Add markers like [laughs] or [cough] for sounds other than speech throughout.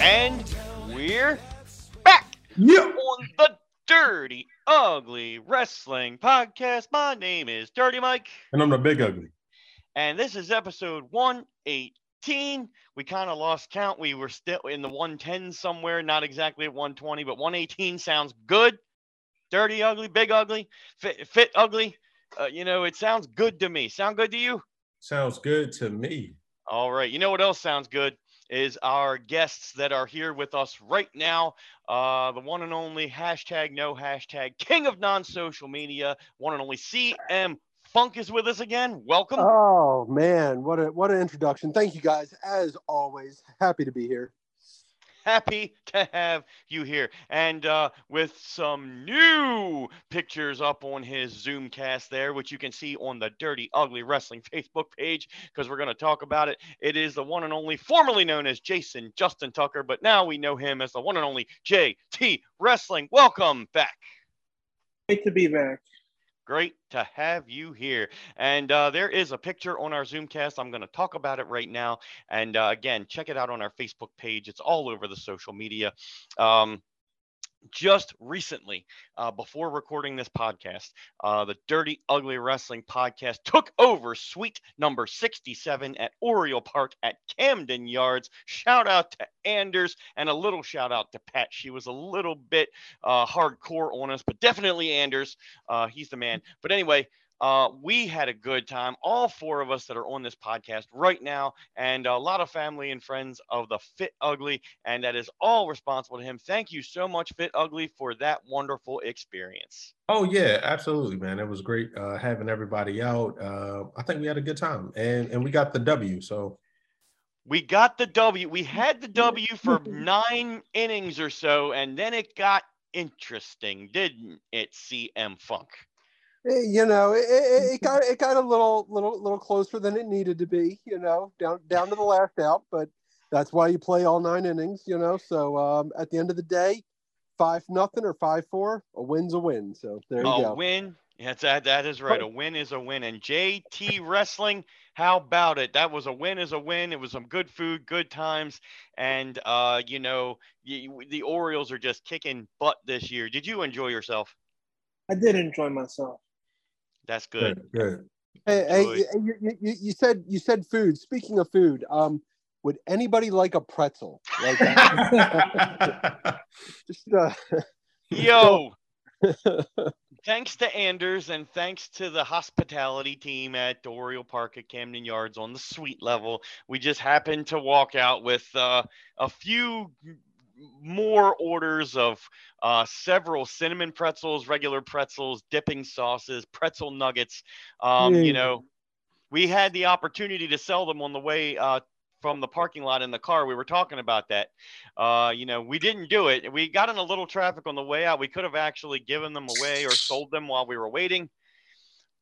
And we're back Yeah. on the Dirty Ugly Wrestling Podcast. My name is Dirty Mike, And I'm the big ugly. and this is episode 118. We kind of lost count. We were still in the 110 somewhere, not exactly at 120, but 118 sounds good. Dirty Ugly, Big Ugly, Fit, fit Ugly. Uh, you know, it sounds good to me. Sound good to you? Sounds good to me. All right. You know what else sounds good is our guests that are here with us right now. Uh, the one and only hashtag no hashtag king of non-social media, one and only CM Funk is with us again. Welcome. Oh man, what a what an introduction. Thank you guys. As always, happy to be here. Happy to have you here. And uh, with some new pictures up on his Zoomcast there, which you can see on the Dirty Ugly Wrestling [laughs] Facebook page, because we're going to talk about it. It is the one and only, formerly known as Jason Justin Tucker, but now we know him as the one and only JT Wrestling. Welcome back. Great to be back. Great to have you here. And uh, there is a picture on our Zoomcast. I'm going to talk about it right now. And uh, again, check it out on our Facebook page. It's all over the social media. Um, just recently, uh, before recording this podcast, uh, the Dirty Ugly Wrestling podcast took over suite number 67 at Oriole Park at Camden Yards. Shout out to Anders and a little shout out to Pat. She was a little bit uh, hardcore on us, but definitely Anders. Uh, he's the man. But anyway, uh, we had a good time, all four of us that are on this podcast right now, and a lot of family and friends of the Fit Ugly, and that is all responsible to him. Thank you so much, Fit Ugly, for that wonderful experience. Oh yeah, absolutely, man. It was great uh, having everybody out. Uh, I think we had a good time, and and we got the W. So We got the W. We had the [laughs] W for nine innings or so, and then it got interesting, didn't it, CM Funk? Eh, You know, it, it, it got it got a little little little closer than it needed to be. You know, down down to the last out, but that's why you play all nine innings. You know, so um, at the end of the day, five nothing or five four, a win's a win. So there you a go. win. Yes, that, that is right. A win is a win. And JT Wrestling, how about it? That was a win is a win. It was some good food, good times. And, uh, you know, you, the Orioles are just kicking butt this year. Did you enjoy yourself? I did enjoy myself. That's good. good. Hey, hey, you, you, you, you said you said food. Speaking of food, um, would anybody like a pretzel? Like [laughs] just uh, Yo, [laughs] thanks to Anders and thanks to the hospitality team at Oriole Park at Camden Yards on the suite level. We just happened to walk out with uh, a few more orders of uh, several cinnamon pretzels, regular pretzels, dipping sauces, pretzel nuggets. Um, you know, we had the opportunity to sell them on the way uh, from the parking lot in the car. We were talking about that. Uh, you know, we didn't do it. We got in a little traffic on the way out. We could have actually given them away or sold them while we were waiting.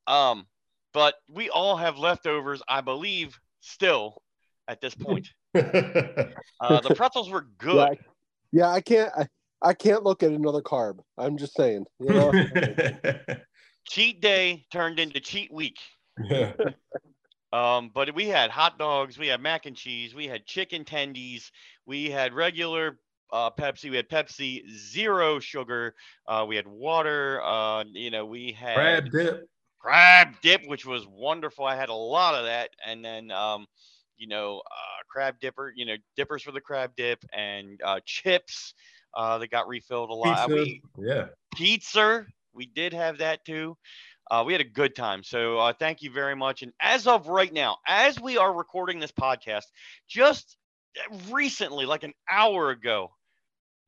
Um, but we all have leftovers, I believe, still at this point. [laughs] Uh, the pretzels were good. Yeah, yeah, I can't. I, I can't look at another carb. I'm just saying. You know, [laughs] Cheat day turned into cheat week. yeah. [laughs] Um, but we had hot dogs, we had mac and cheese, we had chicken tendies, we had regular uh, Pepsi, we had Pepsi, zero sugar, uh, we had water, uh, you know, we had Crab dip. crab dip, which was wonderful. I had a lot of that, and then um, you know, uh, crab dipper, you know, dippers for the crab dip, and uh, chips uh, that got refilled a lot. Pizza. We, Yeah. pizza. We did have that too. Uh, we had a good time. So uh, thank you very much. And as of right now, as we are recording this podcast, just recently, like an hour ago,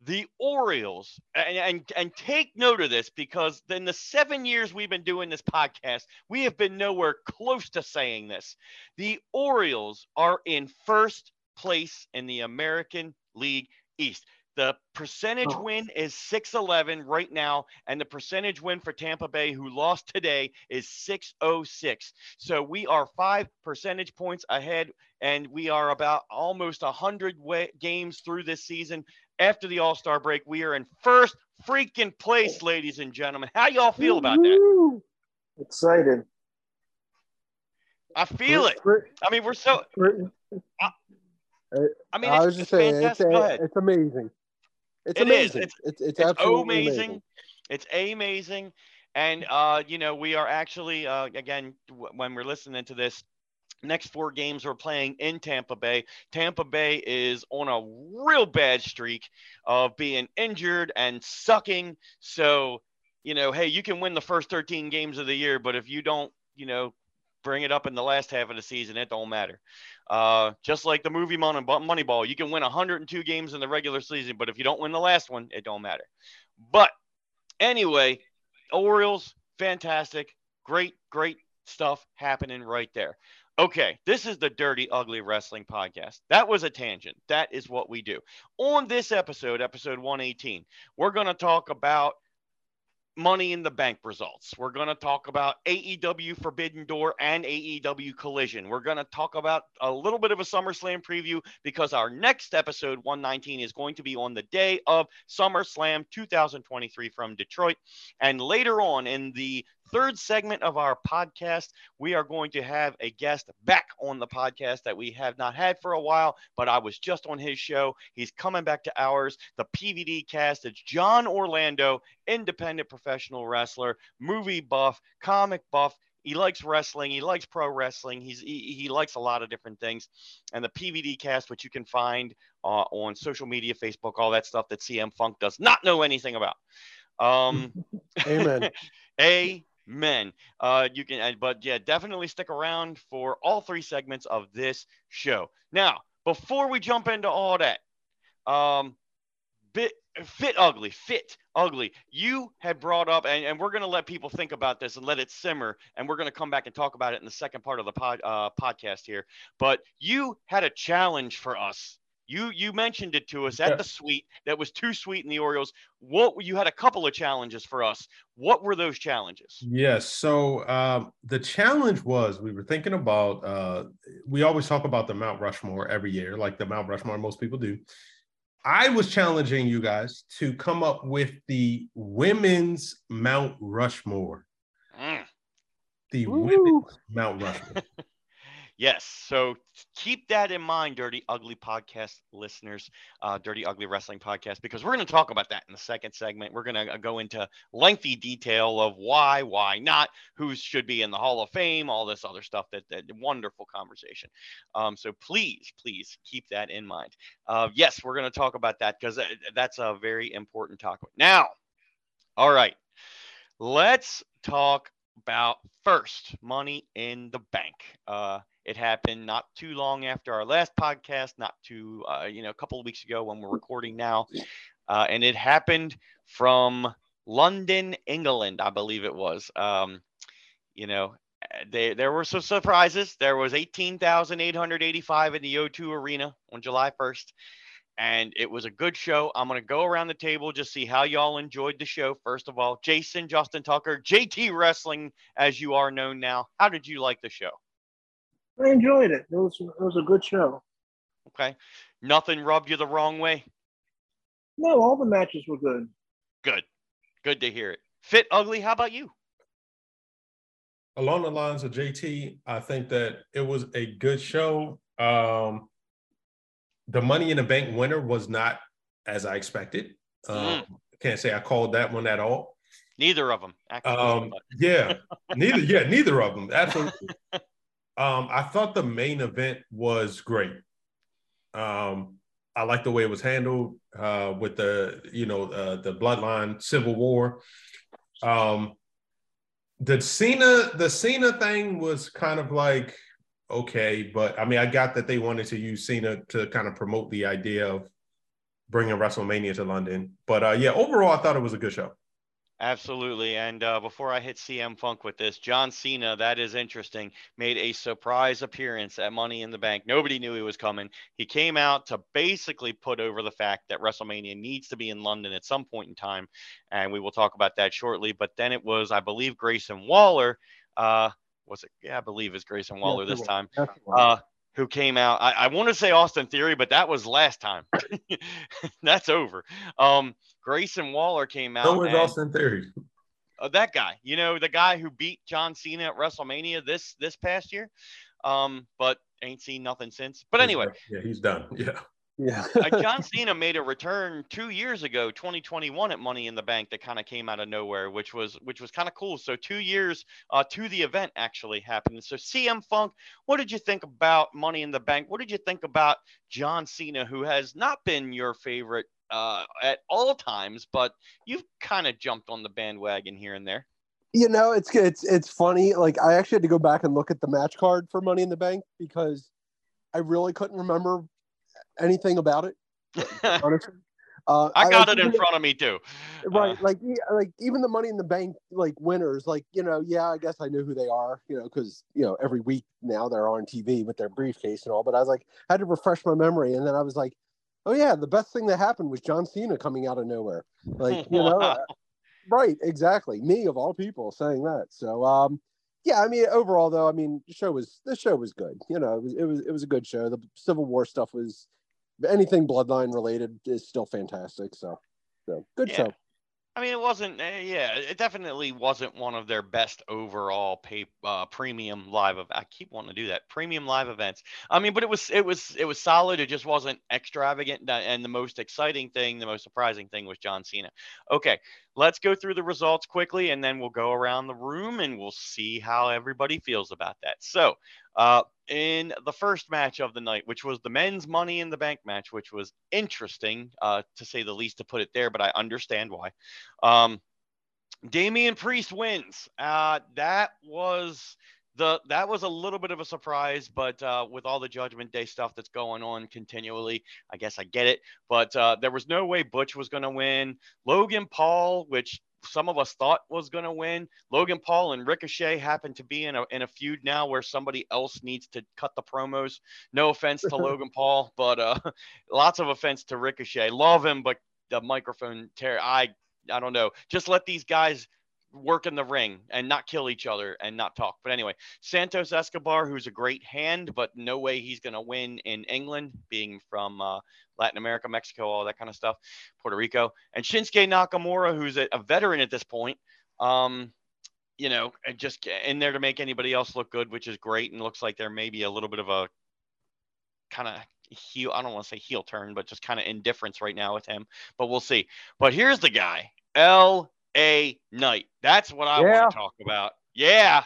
the Orioles, and, and, and take note of this because in the seven years we've been doing this podcast, we have been nowhere close to saying this. The Orioles are in first place in the American League East. The percentage Oh. win is 611 right now, and the percentage win for Tampa Bay, who lost today, is 606. So we are five percentage points ahead, and we are about almost 100 wa- games through this season. After the All Star break, we are in first freaking place, ladies and gentlemen. How y'all feel about that? Excited. I feel it. I mean, we're so We're- I mean, I it's, was it's just saying, it's, fantastic. Go ahead. it's amazing. It's It is. amazing. It's- It's, it's, it's absolutely amazing. amazing. It's amazing. And, uh, you know, we are actually, uh, again, w- when we're listening to this, next four games we're playing in Tampa Bay. Tampa Bay is on a real bad streak of being injured and sucking. So, you know, hey, you can win the first 13 games of the year, but if you don't, you know, bring it up in the last half of the season, it don't matter. Uh, just like the movie Money- Moneyball, you can win 102 games in the regular season, but if you don't win the last one, it don't matter. But anyway, Orioles, fantastic, great, great stuff happening right there. Okay, this is the Dirty Ugly Wrestling Podcast. That was a tangent. That is what we do. On this episode, episode 118, we're going to talk about Money in the Bank results. We're going to talk about AEW Forbidden Door and AEW Collision. We're going to talk about a little bit of a SummerSlam preview because our next episode, 119, is going to be on the day of SummerSlam 2023 from Detroit. And later on in the third segment of our podcast, we are going to have a guest back on the podcast that we have not had for a while, but I was just on his show. He's coming back to ours, the PVD cast. It's John Orlando, independent professional wrestler, movie buff, comic buff. He likes wrestling. He likes pro wrestling. He's he, he likes a lot of different things. And the PVD cast, which you can find uh, on social media, Facebook, all that stuff that CM Funk does not know anything about. Um, [laughs] Amen. [laughs] Amen. Uh, you can, but yeah, definitely stick around for all three segments of this show. Now, before we jump into all that, um, bit fit ugly, fit ugly. You had brought up, and, and we're gonna let people think about this and let it simmer, and we're gonna come back and talk about it in the second part of the pod, uh, podcast here. But you had a challenge for us. You you mentioned it to us at Yeah. the suite that was too sweet in the Orioles. What you had a couple of challenges for us. What were those challenges? Yes. So um, the challenge was we were thinking about. Uh, we always talk about the Mount Rushmore every year, like the Mount Rushmore most people do. I was challenging you guys to come up with the women's Mount Rushmore. Mm. The Woo. women's Mount Rushmore. [laughs] Yes. So keep that in mind, Dirty Ugly Podcast listeners, uh, Dirty Ugly Wrestling Podcast, because we're going to talk about that in the second segment. We're going to go into lengthy detail of why, why not, who should be in the Hall of Fame, all this other stuff. That, that wonderful conversation. Um, so please, please keep that in mind. Uh, yes, we're going to talk about that because that's a very important topic. Now, all right, let's talk about first money in the bank. Uh, it happened not too long after our last podcast, not too, uh, you know, a couple of weeks ago when we're recording now. Uh, and it happened from London, England, I believe it was. Um, you know, uh, they, there were some surprises. There was 18,885 in the O2 Arena on July 1st. And it was a good show. I'm going to go around the table, just see how y'all enjoyed the show. First of all, Jason, Justin Tucker, JT Wrestling, as you are known now. How did you like the show? I enjoyed it. It was it was a good show. Okay. Nothing rubbed you the wrong way. No, all the matches were good. Good. Good to hear it. Fit ugly. How about you? Along the lines of JT, I think that it was a good show. Um, the Money in the Bank winner was not as I expected. Um, Can't say I called that one at all. Neither of them. Actually, Um, yeah, neither. Yeah, neither of them. Absolutely. [laughs] um, I thought the main event was great. Um, I like the way it was handled uh, with the you know uh, the bloodline civil war. Um, the Cena the Cena thing was kind of like okay, but I mean I got that they wanted to use Cena to kind of promote the idea of bringing WrestleMania to London. But uh, yeah, overall I thought it was a good show. Absolutely. And uh, before I hit CM Funk with this, John Cena, that is interesting, made a surprise appearance at Money in the Bank. Nobody knew he was coming. He came out to basically put over the fact that WrestleMania needs to be in London at some point in time. And we will talk about that shortly. But then it was, I believe, Grayson Waller. Uh, was it? Yeah, I believe it's Grayson Waller it this time. That's the one. Uh, who came out. I, I want to say Austin Theory, but that was last time. [laughs] That's over. Um, Grayson Waller came out. So was and- Austin Theory. uh, that guy, you know, the guy who beat John Cena at WrestleMania this this past year. um, but ain't seen nothing since. But anyway, yeah, he's done. [laughs] Yeah. Yeah. uh, John [laughs] Cena made a return two years ago, 2021, at Money in the Bank that kind of came out of nowhere, which was which was kind of cool. So two years uh, to the event actually happened. So CM Funk, what did you think about Money in the Bank? What did you think about John Cena, who has not been your favorite uh, at all times, but you've kind of jumped on the bandwagon here and there. You know, it's it's it's funny. Like I actually had to go back and look at the match card for Money in the Bank because I really couldn't remember anything about it. [laughs] Honestly, uh, I got I, like, it in front of me too. Right, uh, like like even the Money in the Bank like winners, like you know, yeah, I guess I knew who they are, you know, because you know every week now they're on TV with their briefcase and all. But I was like, I had to refresh my memory, and then I was like, oh yeah, the best thing that happened was John Cena coming out of nowhere, like [laughs] you know, uh, right, exactly, me of all people saying that. So um, yeah, I mean, overall though, I mean, the show was the show was good. You know, it was it was, it was a good show. The Civil War stuff was anything Bloodline related is still fantastic. So, so good yeah. show. I mean, it wasn't. Uh, yeah, it definitely wasn't one of their best overall pay uh, premium live. Of I keep wanting to do that premium live events. I mean, but it was it was it was solid. It just wasn't extravagant. And the most exciting thing, the most surprising thing, was John Cena. Okay, let's go through the results quickly, and then we'll go around the room and we'll see how everybody feels about that. So, uh, in the first match of the night, which was the men's Money in the Bank match, which was interesting uh, to say the least to put it there, but I understand why. Um, Damian Priest wins. Uh, that was the that was a little bit of a surprise, but uh, with all the Judgment Day stuff that's going on continually, I guess I get it. But uh, there was no way Butch was going to win. Logan Paul, which some of us thought was going to win. Logan Paul and Ricochet happen to be in a, in a feud now where somebody else needs to cut the promos. No offense to [laughs] Logan Paul, but uh, [laughs] lots of offense to Ricochet. Love him, but the microphone tear. I I don't know. Just let these guys work in the ring and not kill each other and not talk. But anyway, Santos Escobar, who's a great hand, but no way he's going to win in England, being from uh, Latin America, Mexico, all that kind of stuff, Puerto Rico, and Shinsuke Nakamura, who's a, a veteran at this point. Um, you know, just in there to make anybody else look good, which is great, and looks like there may be a little bit of a kind of heel. I don't want to say heel turn, but just kind of indifference right now with him. But we'll see. But here's the guy, L a night. That's what I yeah. want to talk about. Yeah.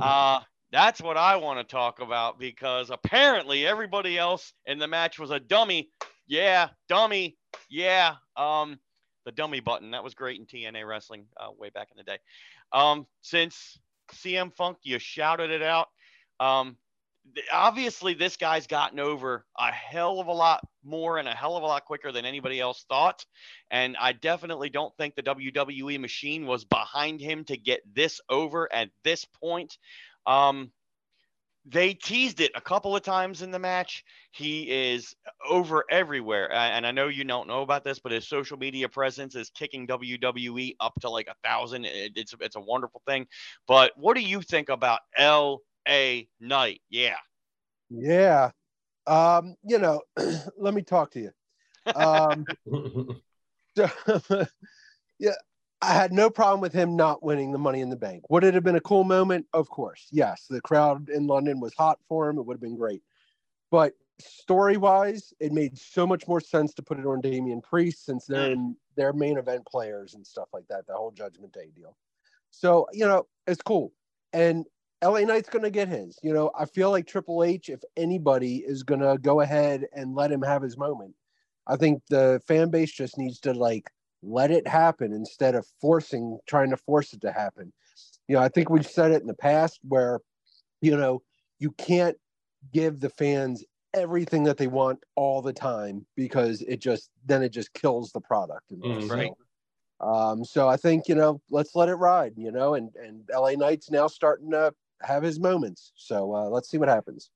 Uh, that's what I want to talk about because apparently everybody else in the match was a dummy. Yeah, dummy. Yeah. Um, the dummy button that was great in TNA wrestling uh, way back in the day. Um, since CM Funk, you shouted it out. Um, obviously this guy's gotten over a hell of a lot more and a hell of a lot quicker than anybody else thought and i definitely don't think the wwe machine was behind him to get this over at this point um, they teased it a couple of times in the match. He is over everywhere. And I know you don't know about this, but his social media presence is kicking WWE up to like a thousand. It's, it's a wonderful thing. But what do you think about L a Knight. Yeah. Yeah. Um, you know, [clears throat] let me talk to you. Um, so, [laughs] [laughs] yeah, I had no problem with him not winning the money in the bank. Would it have been a cool moment? Of course. Yes. The crowd in London was hot for him. It would have been great. But story wise, it made so much more sense to put it on Damian Priest since they're in their main event players and stuff like that, the whole Judgment Day deal. So, you know, it's cool. And LA Knight's going to get his. You know, I feel like Triple H, if anybody, is going to go ahead and let him have his moment. I think the fan base just needs to like let it happen instead of forcing, trying to force it to happen. You know, I think we've said it in the past where, you know, you can't give the fans everything that they want all the time because it just then it just kills the product. Mm, right. Um, so I think you know, let's let it ride. You know, and and LA Knight's now starting to have his moments. So uh, let's see what happens.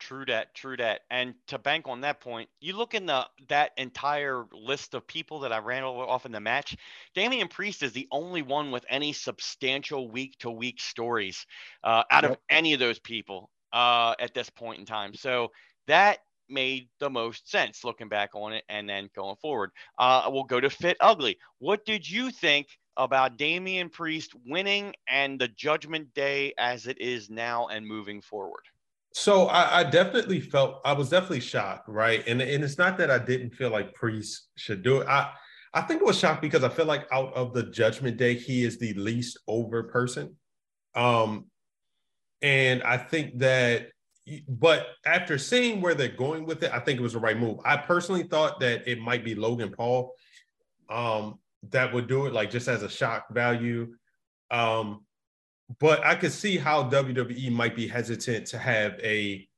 True that, true that. And to bank on that point, you look in the that entire list of people that I ran off in the match. Damian Priest is the only one with any substantial week to week stories uh, out yep. of any of those people uh, at this point in time. So that made the most sense looking back on it and then going forward. Uh, we'll go to Fit Ugly. What did you think about Damian Priest winning and the Judgment Day as it is now and moving forward? So I, I, definitely felt I was definitely shocked, right? And and it's not that I didn't feel like Priest should do it. I I think it was shocked because I feel like out of the Judgment Day, he is the least over person. Um, and I think that, but after seeing where they're going with it, I think it was the right move. I personally thought that it might be Logan Paul um, that would do it, like just as a shock value. Um, but I could see how WWE might be hesitant to have a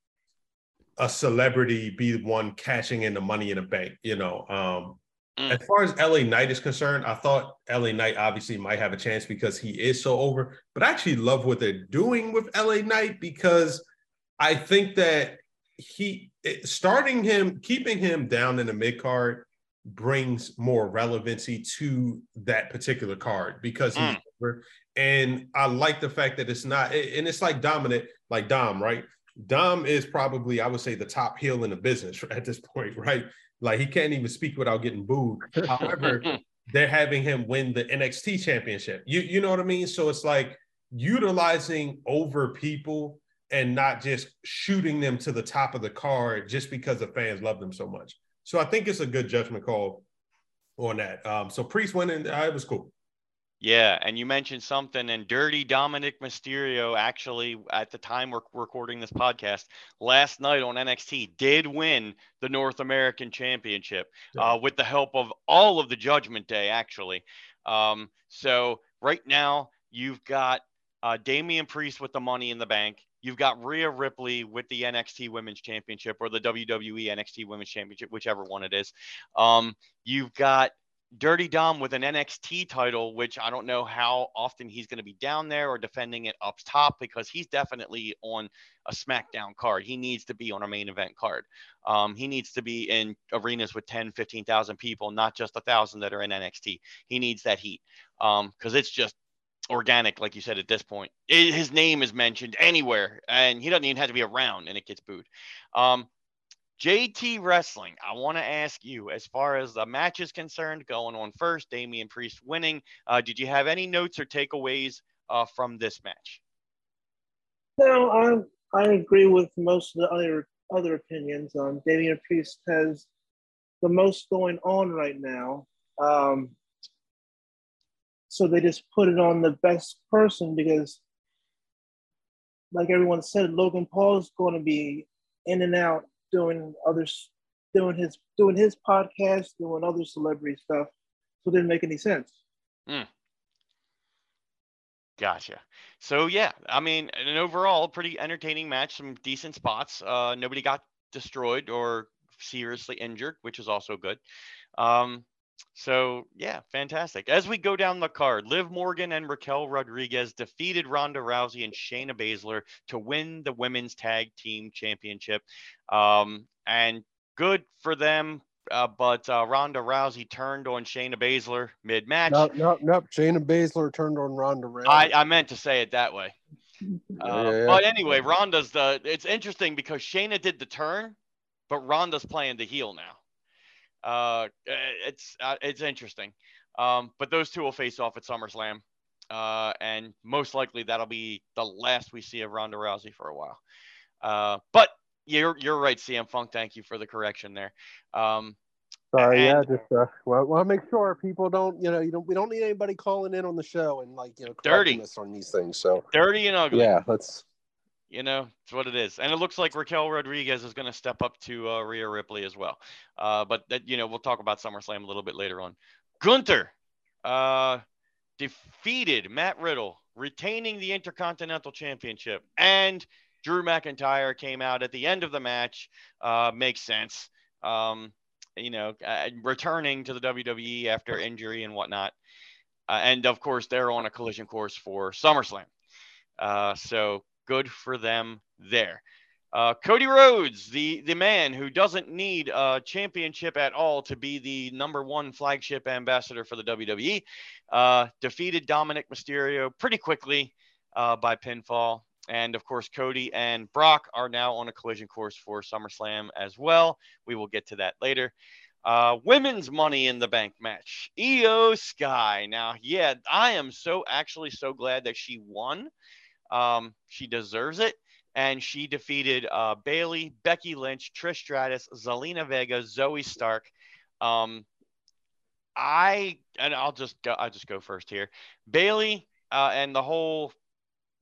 a celebrity be the one cashing in the money in the bank. You know, um, mm. as far as LA Knight is concerned, I thought LA Knight obviously might have a chance because he is so over. But I actually love what they're doing with LA Knight because I think that he starting him, keeping him down in the mid card brings more relevancy to that particular card because he's mm. over and I like the fact that it's not, and it's like dominant, like Dom, right? Dom is probably, I would say, the top heel in the business [laughs] at this point, right? Like he can't even speak without getting booed. However, [laughs] they're having him win the NXT championship. You you know what I mean? So it's like utilizing over people and not just shooting them to the top of the card just because the fans love them so much. So I think it's a good judgment call on that. Um, so Priest winning, uh, it was cool. Yeah, and you mentioned something, and Dirty Dominik Mysterio actually, at the time we're recording this podcast, last night on NXT, did win the North American Championship yeah. uh, with the help of all of the Judgment Day, actually. Um, so right now, you've got uh, Damian Priest with the Money in the Bank. You've got Rhea Ripley with the NXT Women's Championship or the WWE NXT Women's Championship, whichever one it is. Um, you've got Dirty Dom with an NXT title, which I don't know how often he's going to be down there or defending it up top because he's definitely on a SmackDown card. He needs to be on a main event card. Um, he needs to be in arenas with 10, 15,000 people, not just a thousand that are in NXT. He needs that heat because um, it's just organic, like you said at this point. It, his name is mentioned anywhere and he doesn't even have to be around and it gets booed. Um, JT Wrestling, I want to ask you, as far as the match is concerned, going on first, Damian Priest winning, uh, did you have any notes or takeaways uh, from this match? No, I I agree with most of the other other opinions. Um, Damian Priest has the most going on right now, um, so they just put it on the best person because, like everyone said, Logan Paul is going to be in and out doing others doing his doing his podcast, doing other celebrity stuff. So it didn't make any sense. Mm. Gotcha. So yeah, I mean, an overall pretty entertaining match. Some decent spots. Uh, nobody got destroyed or seriously injured, which is also good. Um, so yeah, fantastic. As we go down the card, Liv Morgan and Raquel Rodriguez defeated Ronda Rousey and Shayna Baszler to win the women's tag team championship. Um, and good for them. Uh, but uh, Ronda Rousey turned on Shayna Baszler mid match. Nope, nope, nope. Shayna Baszler turned on Ronda Rousey. I, I meant to say it that way. [laughs] Uh, yeah. But anyway, Ronda's the. It's interesting because Shayna did the turn, but Ronda's playing the heel now. Uh, it's uh, it's interesting. Um, but those two will face off at SummerSlam, uh, and most likely that'll be the last we see of Ronda Rousey for a while. Uh, but you're you're right, CM Funk. Thank you for the correction there. Um, Sorry, and, yeah, just uh, well, well, make sure people don't, you know, you don't, we don't need anybody calling in on the show and like, you know, dirty us on these things. So dirty and ugly. Yeah, let's you know, it's what it is. And it looks like Raquel Rodriguez is going to step up to uh, Rhea Ripley as well. Uh, but that, you know, we'll talk about SummerSlam a little bit later on. Gunther uh, defeated Matt Riddle, retaining the Intercontinental Championship. And Drew McIntyre came out at the end of the match. Uh, makes sense. Um, you know, uh, returning to the WWE after injury and whatnot. Uh, and of course, they're on a collision course for SummerSlam. so good for them there. Uh, Cody Rhodes, the the man who doesn't need a championship at all to be the number one flagship ambassador for the WWE, uh, defeated Dominik Mysterio pretty quickly uh, by pinfall. And of course, Cody and Brock are now on a collision course for SummerSlam as well. We will get to that later. Uh, women's Money in the Bank match. Iyo Sky. Now, yeah, I am so actually so glad that she won um, she deserves it. and she defeated uh, Bayley, Becky Lynch, Trish Stratus, Zelina Vega, Zoey Stark. Um, I and I'll just go. I'll just go first here. Bayley uh, and the whole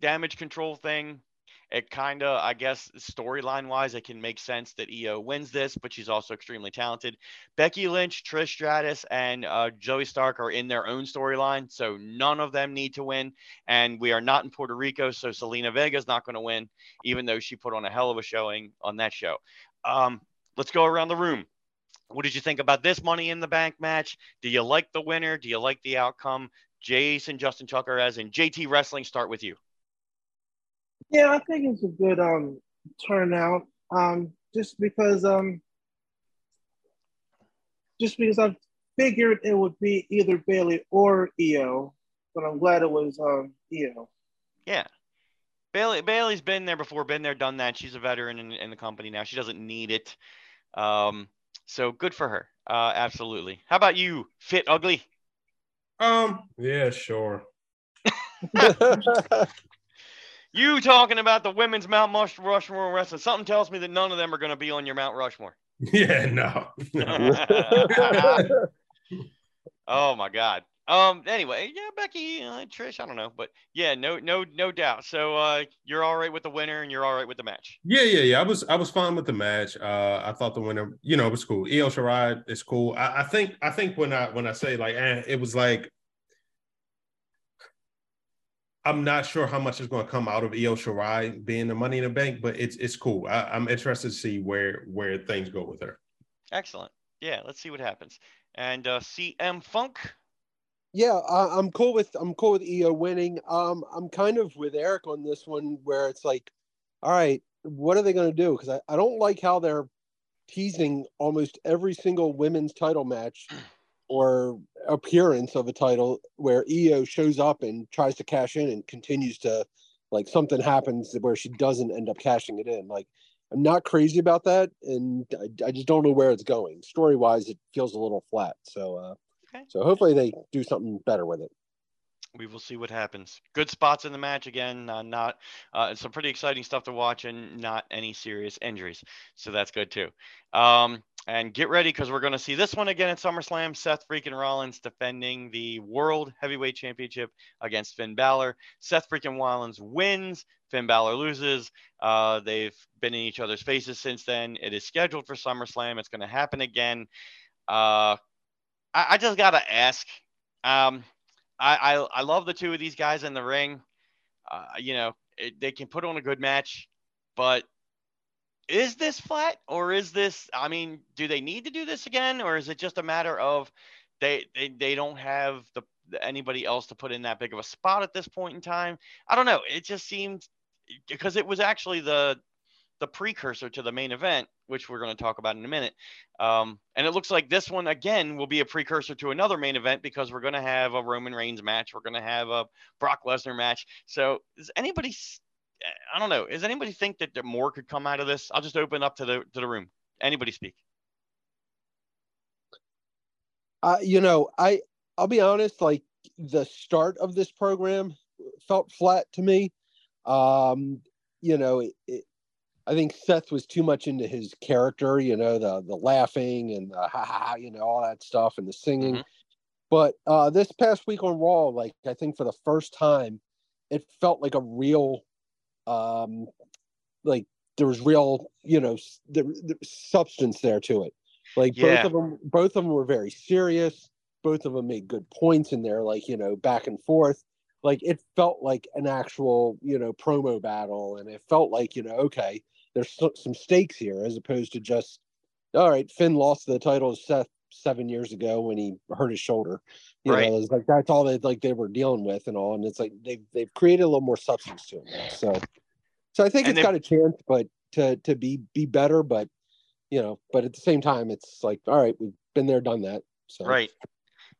damage control thing it kind of, I guess, storyline wise, it can make sense that Io wins this, but she's also extremely talented. Becky Lynch, Trish Stratus, and uh, Zoey Stark are in their own storyline, so none of them need to win. And we are not in Puerto Rico, so Zelina Vega is not going to win, even though she put on a hell of a showing on that show. Um, let's go around the room. What did you think about this Money in the Bank match? Do you like the winner? Do you like the outcome? Jason, Justin Tucker, as in JT Wrestling, start with you. Yeah, I think it's a good um turnout. Um, just because um, just because I figured it would be either Bayley or Io, but I'm glad it was um Io. Yeah. Bayley Bayley's been there before, been there, done that. She's a veteran in, in the company now. She doesn't need it. Um, so good for her. Uh, absolutely. How about you, Fit Ugly? Um, yeah, sure. [laughs] [laughs] You talking about the women's Mount Rushmore wrestling? Something tells me that none of them are going to be on your Mount Rushmore. [laughs] Yeah, no. [laughs] oh my God. Um. Anyway, yeah, Becky, uh, Trish, I don't know, but yeah, no, no, no doubt. So, uh, you're all right with the winner, and you're all right with the match. Yeah, yeah, yeah. I was, I was fine with the match. Uh, I thought the winner, you know, it was cool. Io Shirai is cool. I, I think, I think when I when I say like, eh, it was like I'm not sure how much is going to come out of Io Shirai being the Money in the Bank, but it's it's cool. I, am interested to see where where things go with her. Excellent. Yeah, let's see what happens. And uh, CM Funk. Yeah, I, am cool with I'm cool with Io winning. Um, I'm kind of with Eric on this one, where it's like, all right, what are they going to do? Because I, I don't like how they're teasing almost every single women's title match [clears throat] or appearance of a title where Io shows up and tries to cash in and continues to like something happens where she doesn't end up cashing it in. Like I'm not crazy about that, and I, I just don't know where it's going. Story wise, it feels a little flat. So, uh, okay. so hopefully they do something better with it we will see what happens. Good spots in the match again. Uh, not uh, some pretty exciting stuff to watch, and not any serious injuries, so that's good too. Um, and get ready because we're going to see this one again at SummerSlam. Seth freaking Rollins defending the World Heavyweight Championship against Finn Balor. Seth freaking Rollins wins. Finn Balor loses. Uh, they've been in each other's faces since then. It is scheduled for SummerSlam. It's going to happen again. Uh, I, I just got to ask. Um, I, I, I love the two of these guys in the ring. Uh, you know, it, they can put on a good match, but is this flat or is this? I mean, do they need to do this again, or is it just a matter of they they, they don't have the anybody else to put in that big of a spot at this point in time? I don't know. It just seemed because it was actually the the precursor to the main event, which we're going to talk about in a minute. Um, and it looks like this one again will be a precursor to another main event because we're going to have a Roman Reigns match. We're going to have a Brock Lesnar match. So is anybody? I don't know. Does anybody think that more could come out of this? I'll just open up to the to the room. Anybody speak? Uh, you know, I I'll be honest. Like the start of this program felt flat to me. Um, you know, it, I think Seth was too much into his character, you know, the the laughing and the ha ha, you know, all that stuff and the singing. Mm-hmm. But uh, this past week on Raw, like I think for the first time, it felt like a real, um, like there was real, you know, the, the substance there to it. Like yeah. both of them, both of them were very serious. Both of them made good points in there, like you know, back and forth like it felt like an actual you know promo battle and it felt like you know okay there's some stakes here as opposed to just all right finn lost the title to seth seven years ago when he hurt his shoulder. You right. know it's like that's all they like they were dealing with and all and it's like they've they've created a little more substance to it so. So i think and it's got a chance but to to be be better but you know but at the same time it's like all right we've been there done that so. Right.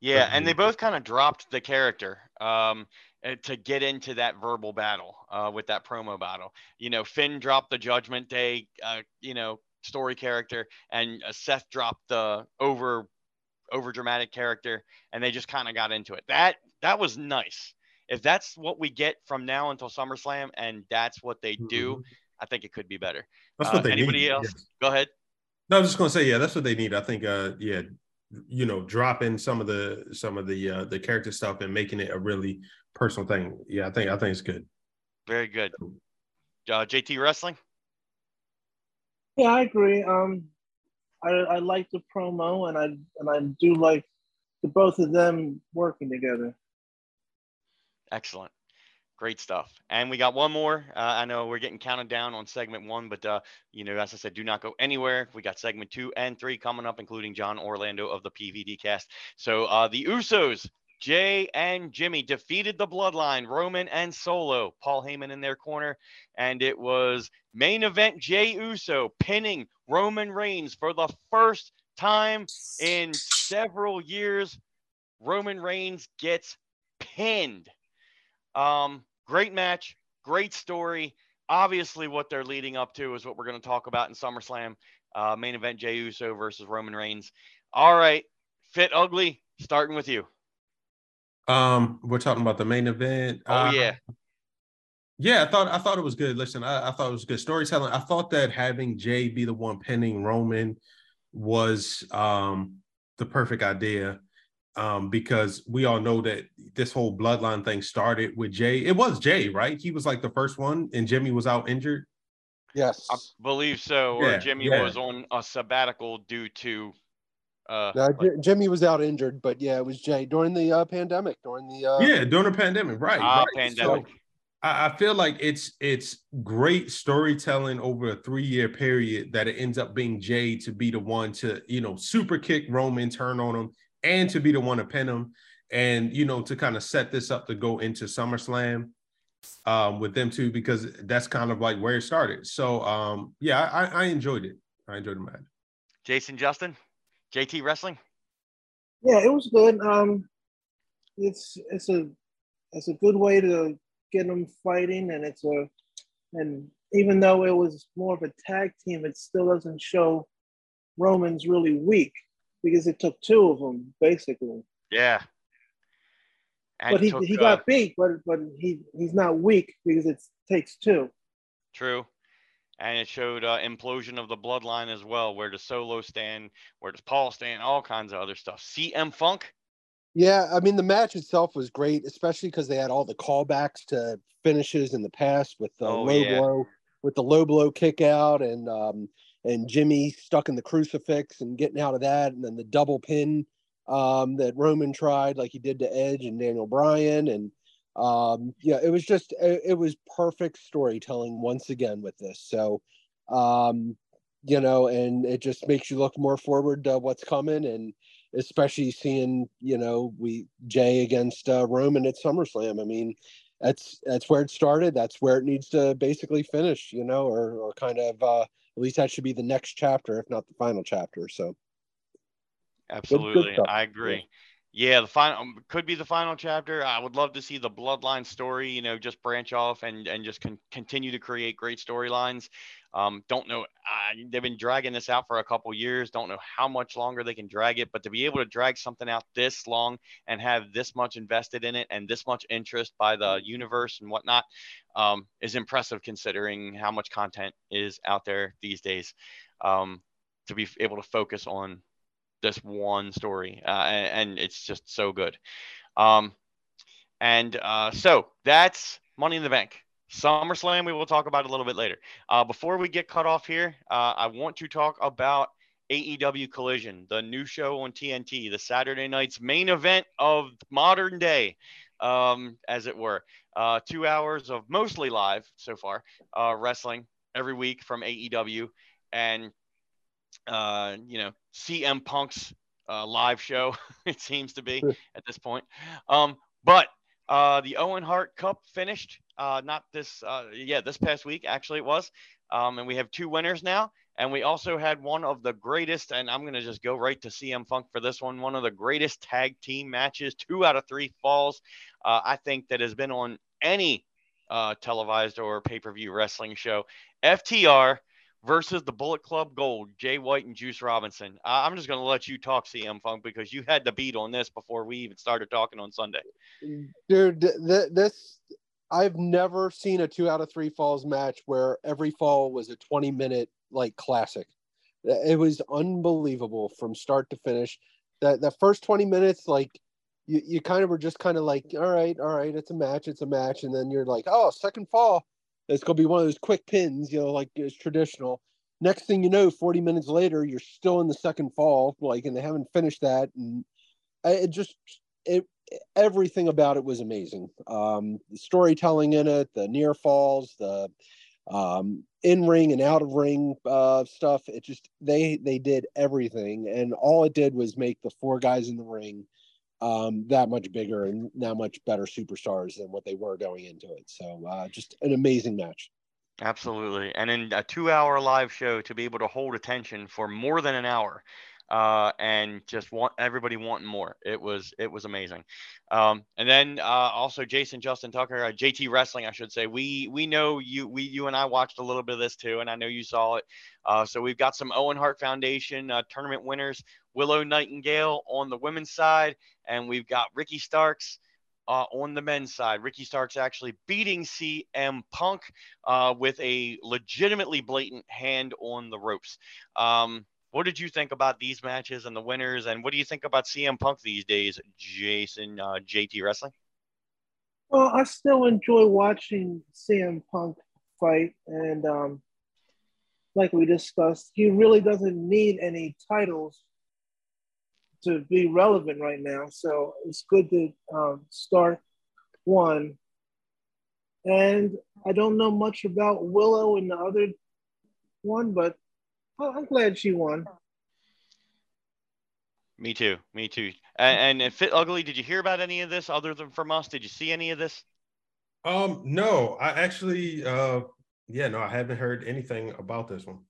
Yeah and they both kind of dropped the character. Um to get into that verbal battle uh, with that promo battle. You know, Finn dropped the Judgment Day, uh, you know, story character, and uh, Seth dropped the over over dramatic character, and they just kind of got into it. That that was nice. If that's what we get from now until SummerSlam, and that's what they do, mm-hmm. I think it could be better. That's what Uh, they anybody need. else? yes. Go ahead. No, I was just gonna say, yeah, that's what they need. I think, uh, yeah, you know, dropping some of the some of the uh, the character stuff and making it a really personal thing. Yeah, I think I think it's good. Very good. Uh, JT Wrestling. Yeah, I agree. Um, I I like the promo, and I and I do like the both of them working together. Excellent. Great stuff. And we got one more. Uh, I know we're getting counted down on segment one, but uh, you know, as I said, do not go anywhere. We got segment two and three coming up, including John Orlando of the PVD cast. So uh, the Usos, Jey and Jimmy defeated the Bloodline, Roman and Solo, Paul Heyman in their corner, and it was main event Jey Uso pinning Roman Reigns for the first time in several years. Roman Reigns gets pinned. Um, great match, great story. Obviously, what they're leading up to is what we're going to talk about in SummerSlam. Uh, main event Jey Uso versus Roman Reigns. All right, Fit Ugly, starting with you. Um, we're talking about the main event. Oh Uh, yeah, Yeah, I thought I thought it was good. Listen, I, I thought it was good storytelling. I thought that having Jey be the one pinning Roman was um the perfect idea. Um, because we all know that this whole bloodline thing started with Jey. It was Jey, right? He was like the first one, and Jimmy was out injured. Yes. I believe so. Or Yeah, Jimmy yeah. was on a sabbatical due to. Uh, No, like- J- Jimmy was out injured, but yeah, it was Jey during the uh, pandemic. During the uh, yeah, during the pandemic, right? ah, right. So, pandemic. I, I feel like it's it's great storytelling over a three year period that it ends up being Jey to be the one to you know super kick Roman, turn on him, and to be the one to pin him, and you know to kind of set this up to go into SummerSlam um, with them too because that's kind of like where it started. So um, yeah, I, I enjoyed it. I enjoyed the match. Jason Justin, JT Wrestling. Yeah, it was good. Um, it's it's a it's a good way to get them fighting, and it's a and even though it was more of a tag team, it still doesn't show Roman's really weak because it took two of them basically. Yeah. And but he, took, he uh, got beat, but but he he's not weak because it takes two. True. And it showed uh, implosion of the bloodline as well. Where does Solo stand? Where does Paul stand? All kinds of other stuff. CM Funk. Yeah, I mean the match itself was great, especially because they had all the callbacks to finishes in the past with the Oh, low yeah. blow, with the low blow kick out, and um, and Jimmy stuck in the crucifix and getting out of that, and then the double pin um, that Roman tried, like he did to Edge and Daniel Bryan, and um, yeah, it was just it, it was perfect storytelling once again with this. So, um, you know, and it just makes you look more forward to what's coming and especially seeing you know we Jey against uh, Roman at SummerSlam. I mean, that's that's where it started. That's where it needs to basically finish. You know, or or kind of uh, at least that should be the next chapter, if not the final chapter. So Absolutely. I agree. Yeah, the final um, could be the final chapter. I would love to see the bloodline story, you know, just branch off and and just con- continue to create great storylines. Um, don't know. Uh, they've been dragging this out for a couple years. Don't know how much longer they can drag it, but to be able to drag something out this long and have this much invested in it and this much interest by the universe and whatnot um, is impressive considering how much content is out there these days. Um, to be able to focus on this one story, uh, and, and it's just so good. Um, and uh, so that's Money in the Bank. SummerSlam, we will talk about a little bit later. Uh, before we get cut off here, uh, I want to talk about AEW Collision, the new show on TNT, the Saturday night's main event of modern day, um, as it were. Uh, two hours of mostly live so far uh, wrestling every week from AEW, and uh, you know CM Punk's uh, live show. [laughs] it seems to be at this point. Um, but uh, the Owen Hart Cup finished. Uh, not this. Uh, yeah, this past week actually it was. Um, and we have two winners now. And we also had one of the greatest, and I'm going to just go right to CM Funk for this one. One of the greatest tag team matches, two out of three falls, uh, I think, that has been on any uh, televised or pay per view wrestling show. FTR versus the Bullet Club Gold, Jay White and Juice Robinson. I'm just going to let you talk, CM Funk, because you had the beat on this before we even started talking on Sunday. dude th- this I've never seen a two out of three falls match where every fall was a 20 minute like classic. It was unbelievable from start to finish. That the first 20 minutes, like you, you kind of were just kind of like, all right, all right, it's a match, it's a match, and then you're like, oh, second fall, it's gonna be one of those quick pins, you know, like it's traditional. Next thing you know, 40 minutes later, you're still in the second fall, like, and they haven't finished that, and it just it everything about it was amazing. Um, the storytelling in it, the near falls, the um, in ring and out of ring uh, stuff. It just they they did everything, and all it did was make the four guys in the ring um, that much bigger and that much better superstars than what they were going into it. So uh, just an amazing match. Absolutely, and in a two-hour live show to be able to hold attention for more than an hour uh, and just want everybody wanting more. It was it was amazing. Um, and then uh, also Jason Justin Tucker, uh, JT Wrestling, I should say. We we know you we you and I watched a little bit of this too, and I know you saw it. Uh, so we've got some Owen Hart Foundation uh, tournament winners, Willow Nightingale on the women's side, and we've got Ricky Starks. Uh, on the men's side. Ricky Starks actually beating CM Punk uh, with a legitimately blatant hand on the ropes. Um, what did you think about these matches and the winners? And what do you think about CM Punk these days, Jason uh, JT Wrestling? Well, I still enjoy watching CM Punk fight, and um, like we discussed, he really doesn't need any titles to be relevant right now. So it's good to um, start one. And I don't know much about Willow and the other one, but I'm glad she won. Me too. Me too. And, and Fit Ugly, did you hear about any of this other than from us? Did you see any of this? Um, no, I actually, uh, yeah, no, I haven't heard anything about this one.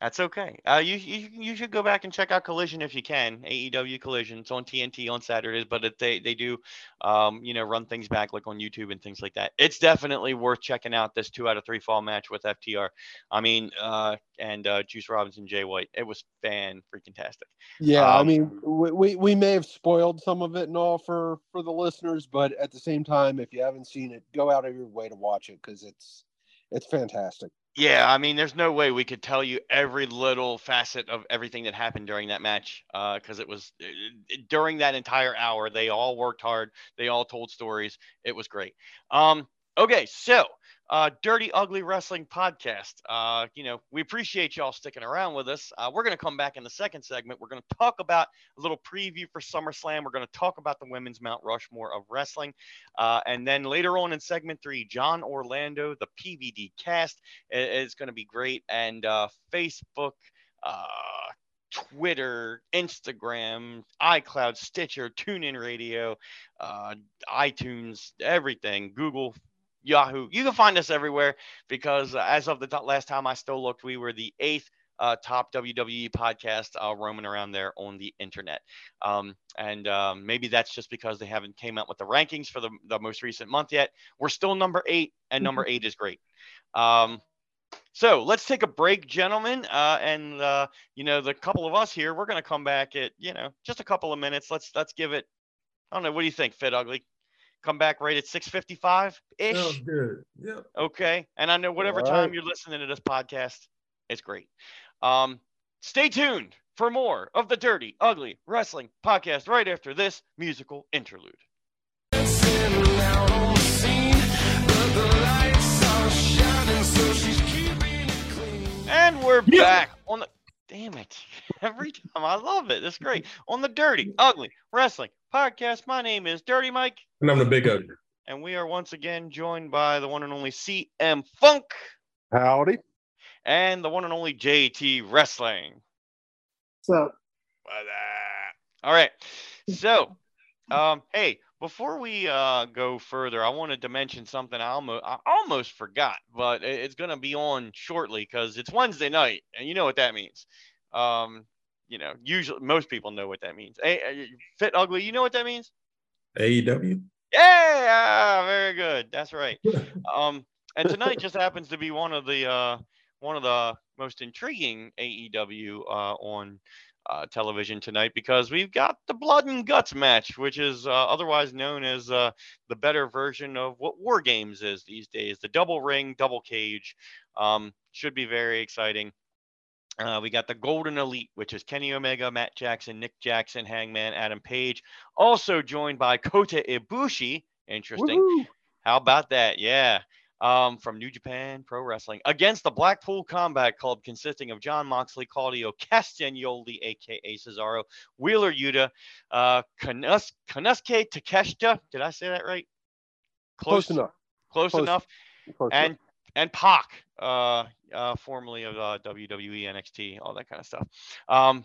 That's okay. Uh, you, you you should go back and check out Collision if you can. AEW Collision. It's on TNT on Saturdays, but it, they they do, um, you know, run things back like on YouTube and things like that. It's definitely worth checking out this two out of three fall match with FTR. I mean, uh, and uh, Juice Robinson, Jay White. It was fan freaking tastic. Yeah, um, I mean, we, we may have spoiled some of it and all for for the listeners, but at the same time, if you haven't seen it, go out of your way to watch it because it's it's fantastic. Yeah, I mean, there's no way we could tell you every little facet of everything that happened during that match because uh, it was it, uh, during that entire hour. They all worked hard. They all told stories. It was great. Um, okay, so uh, Dirty Ugly Wrestling Podcast. Uh, you know, we appreciate y'all sticking around with us. Uh, we're going to come back in the second segment. We're going to talk about a little preview for SummerSlam. We're going to talk about the women's Mount Rushmore of wrestling. Uh, and then later on in segment three, John Orlando, the PVD cast, is going to be great. And uh, Facebook. Uh, Twitter, Instagram, iCloud, Stitcher, TuneIn Radio, uh, iTunes, everything, Google, Yahoo. You can find us everywhere because uh, as of the t- last time I still looked, we were the eighth uh, top WWE podcast uh, roaming around there on the internet. Um, and um, maybe that's just because they haven't came out with the rankings for the, the most recent month yet. We're still number eight, and number eight is great. Um, so let's take a break, gentlemen. Uh, and uh, you know, the couple of us here, we're going to come back at you know just a couple of minutes. Let's let's give it. I don't know. What do you think, Fit Ugly? Come back right at 655 ish. Sounds good. Yep. Okay. And I know whatever right. time you're listening to this podcast, it's great. Um, stay tuned for more of the Dirty Ugly Wrestling Podcast right after this musical interlude. And we're yeah. back on the damn it. [laughs] Every time I love it. It's great. On the Dirty Ugly Wrestling Podcast. My name is Dirty Mike. And I'm the Big Ugly. And we are once again joined by the one and only CM Funk. Howdy. And the one and only JT Wrestling. So. All right. So, um, hey, before we uh, go further, I wanted to mention something I almost I almost forgot, but it's going to be on shortly because it's Wednesday night, and you know what that means. Um, you know, usually most people know what that means. Hey, fit ugly, you know what that means? AEW. Yeah, very good. That's right. [laughs] um, and tonight just happens to be one of the uh, one of the most intriguing AEW uh, on uh, television tonight because we've got the blood and guts match, which is uh, otherwise known as uh, the better version of what War Games is these days. The double ring, double cage um, should be very exciting. Uh, we got the Golden Elite, which is Kenny Omega, Matt Jackson, Nick Jackson, Hangman, Adam Page, also joined by Kota Ibushi. Interesting. Woo-hoo. How about that? Yeah um, from New Japan Pro Wrestling against the Blackpool Combat Club, consisting of Jon Moxley, Claudio Castagnoli, aka Cesaro, Wheeler Yuta, uh, Kanus- Konosuke Takeshita. Did I say that right? Close, Close enough. Close, Close enough. Close and enough. And Pac, uh, uh, formerly of uh, WWE, NXT, all that kind of stuff. Um,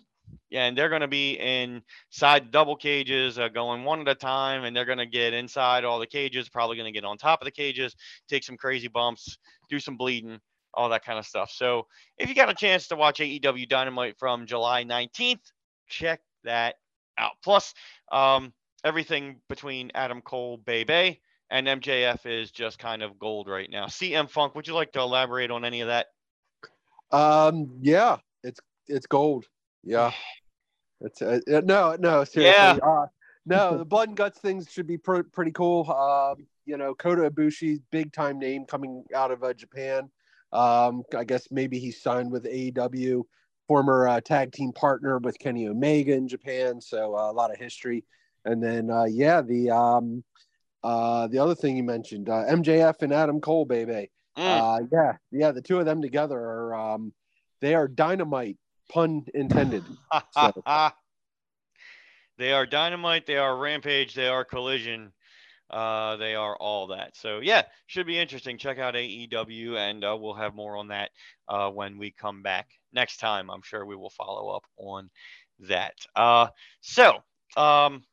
and they're going to be inside double cages, uh, going one at a time, and they're going to get inside all the cages, probably going to get on top of the cages, take some crazy bumps, do some bleeding, all that kind of stuff. So if you got a chance to watch AEW Dynamite from July 19th, check that out. Plus, um, everything between Adam Cole, Bay Bay, and MJF is just kind of gold right now. CM Funk, would you like to elaborate on any of that? Um, yeah, it's it's gold. Yeah. [sighs] It's uh, no, no, seriously. Yeah. Uh, no, the blood and guts things should be pr- pretty cool. Um, you know, Kota Ibushi, big time name coming out of uh, Japan. Um, I guess maybe he signed with AEW, former uh, tag team partner with Kenny Omega in Japan. So uh, a lot of history. And then, uh, yeah, the um, uh, the other thing you mentioned, uh, MJF and Adam Cole, baby. Mm. Uh, yeah, yeah, the two of them together are um, they are dynamite pun intended. [laughs] So. [laughs] they are dynamite. They are rampage. They are collision. Uh, they are all that. So yeah, should be interesting. Check out AEW, and uh, we'll have more on that uh, when we come back next time. I'm sure we will follow up on that. Uh, so um,